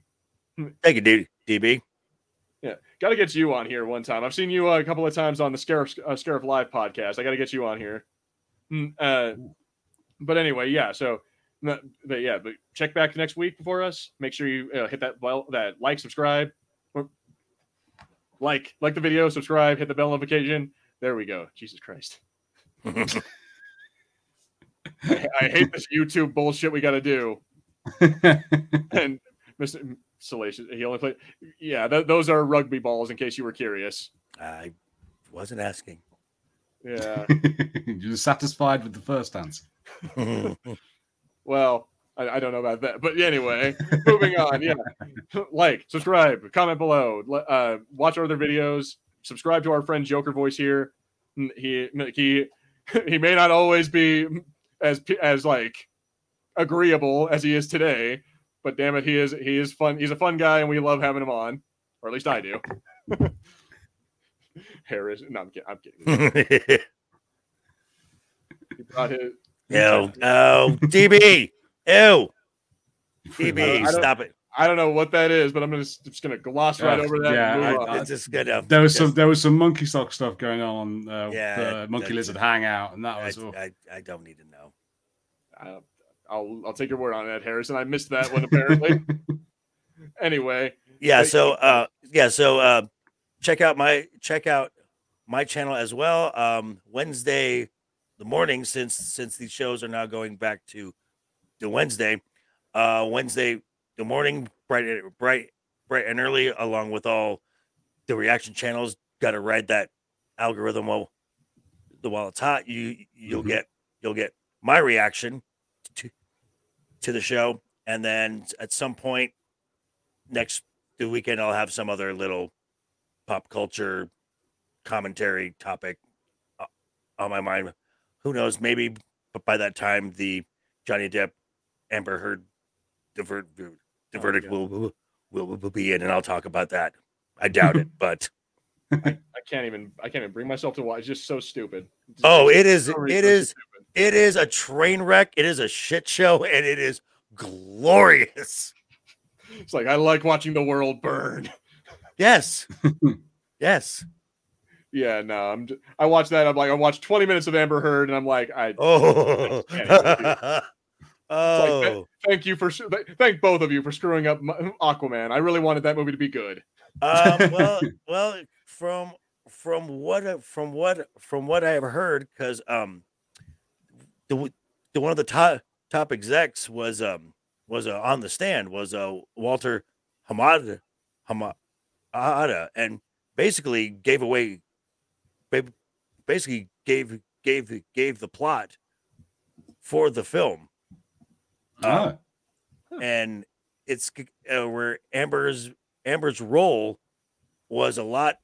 Thank you, D- DB. Got to get you on here one time. I've seen you uh, a couple of times on the Scarif uh, Scarif Live podcast. I got to get you on here. Mm, Uh, but anyway, yeah. So, but yeah, but check back next week for us. Make sure you uh, hit that bell, that like, subscribe, or like, like the video, subscribe, hit the bell notification. There we go. Jesus Christ. I, I hate this YouTube bullshit we got to do. And Mr. Salacious, he only played. Yeah, th- those are rugby balls. In case you were curious. I wasn't asking. Yeah. You're satisfied with the first answer. Well, I, I don't know about that, but anyway, moving on. Yeah, like, subscribe, comment below, uh, watch our other videos, subscribe to our friend Joker Voice here. He he he may not always be as as like agreeable as he is today, but damn it, he is he is fun. He's a fun guy, and we love having him on, or at least I do. Harris, no, I'm kidding. I'm kidding. He brought his. Ew. Oh, DB. Ew. DB, stop it. I don't know what that is, but I'm gonna just gonna gloss right Yeah, over that. yeah, and move I- It's just good. Um, There was yes, some there was some monkey sock stuff going on on uh, Yeah, the monkey that's- lizard hangout, and that I, was oh, I, I don't need to know. Uh, I'll I'll take your word on that, Harrison. I missed that one apparently. anyway, Yeah. But- So, uh, yeah. So, uh, check out my check out my channel as well. Um, Wednesday, the morning, since since these shows are now going back to the Wednesday. Uh, Wednesday, the morning, bright, bright, bright and early, along with all the reaction channels. Got to ride that algorithm while the while it's hot. You you'll Mhm. get you'll get my reaction to to the show, and then at some point next the weekend I'll have some other little pop culture commentary topic uh, on my mind. Who knows? Maybe, but by that time the Johnny Depp Amber Heard the, ver- the Oh, verdict will, will will will be in, and I'll talk about that. I doubt it, but I can't even I can't even bring myself to watch. It's just so stupid. Oh, just it is so it is stupid. it is a train wreck. It is a shit show, and it is glorious. It's like I like watching the world burn. Yes, yes. Yeah, no, I'm. I watched that. I'm like, I watched 20 minutes of Amber Heard, and I'm like, I Oh, can't oh. thank you for sh- th- thank both of you for screwing up Aquaman. I really wanted that movie to be good. um, well, well, from from what from what from what I have heard, because um, the the one of the top top execs was um was uh, on the stand was uh Walter Hamada Hamada, and basically gave away, basically gave gave gave the plot for the film ah, and it's uh, where Amber's Amber's role was a lot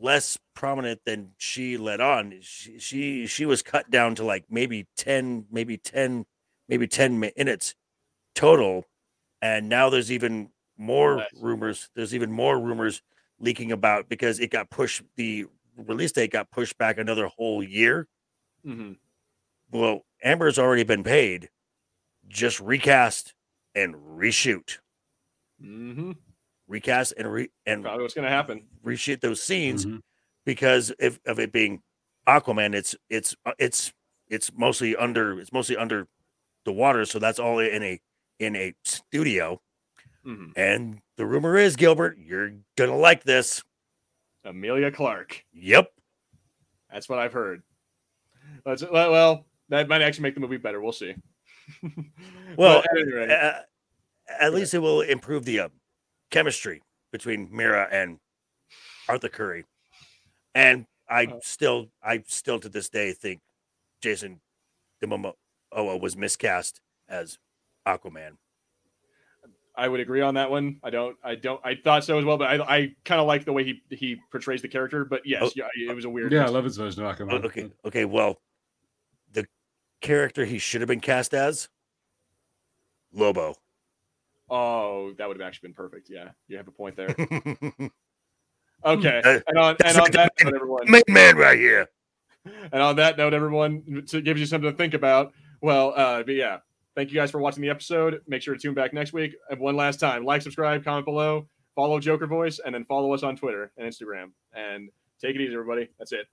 less prominent than she let on. She she, she was cut down to like maybe 10 maybe 10 maybe 10 minutes total. And now there's even more Less. rumors there's even more rumors leaking about because it got pushed the release date got pushed back another whole year. Hmm well Amber's already been paid just recast and reshoot hmm recast and re and Probably what's gonna happen. reshoot those scenes mhm. because if of it being Aquaman, it's it's uh, it's it's mostly under it's mostly under the water, so that's all in a in a studio. hmm And the rumor is, Gilbert, you're gonna like this. Emilia Clarke. Yep. That's what I've heard. Let's, well, well, that might actually make the movie better. We'll see. Well, at any rate, Uh, at least it will improve the uh, chemistry between Mera and Arthur Curry. And I Uh. still, I still to this day think Jason Momoa was miscast as Aquaman. I would agree on that one. I don't, I don't, I thought so as well, but I, I kind of like the way he he portrays the character. But yes, Oh. yeah, it was a weird. yeah, I love his version of Aquaman. Oh, okay, okay. Well, the character he should have been cast as Lobo. Oh, that would have actually been perfect. Yeah, you have a point there. Okay, Uh, and on and on that note, everyone, Main man right here. and on that note, everyone, to give you something to think about. Well, uh, but yeah, thank you guys for watching the episode. Make sure to tune back next week. And one last time, like, subscribe, comment below, follow Joker Voice, and then follow us on Twitter and Instagram. And take it easy, everybody. That's it.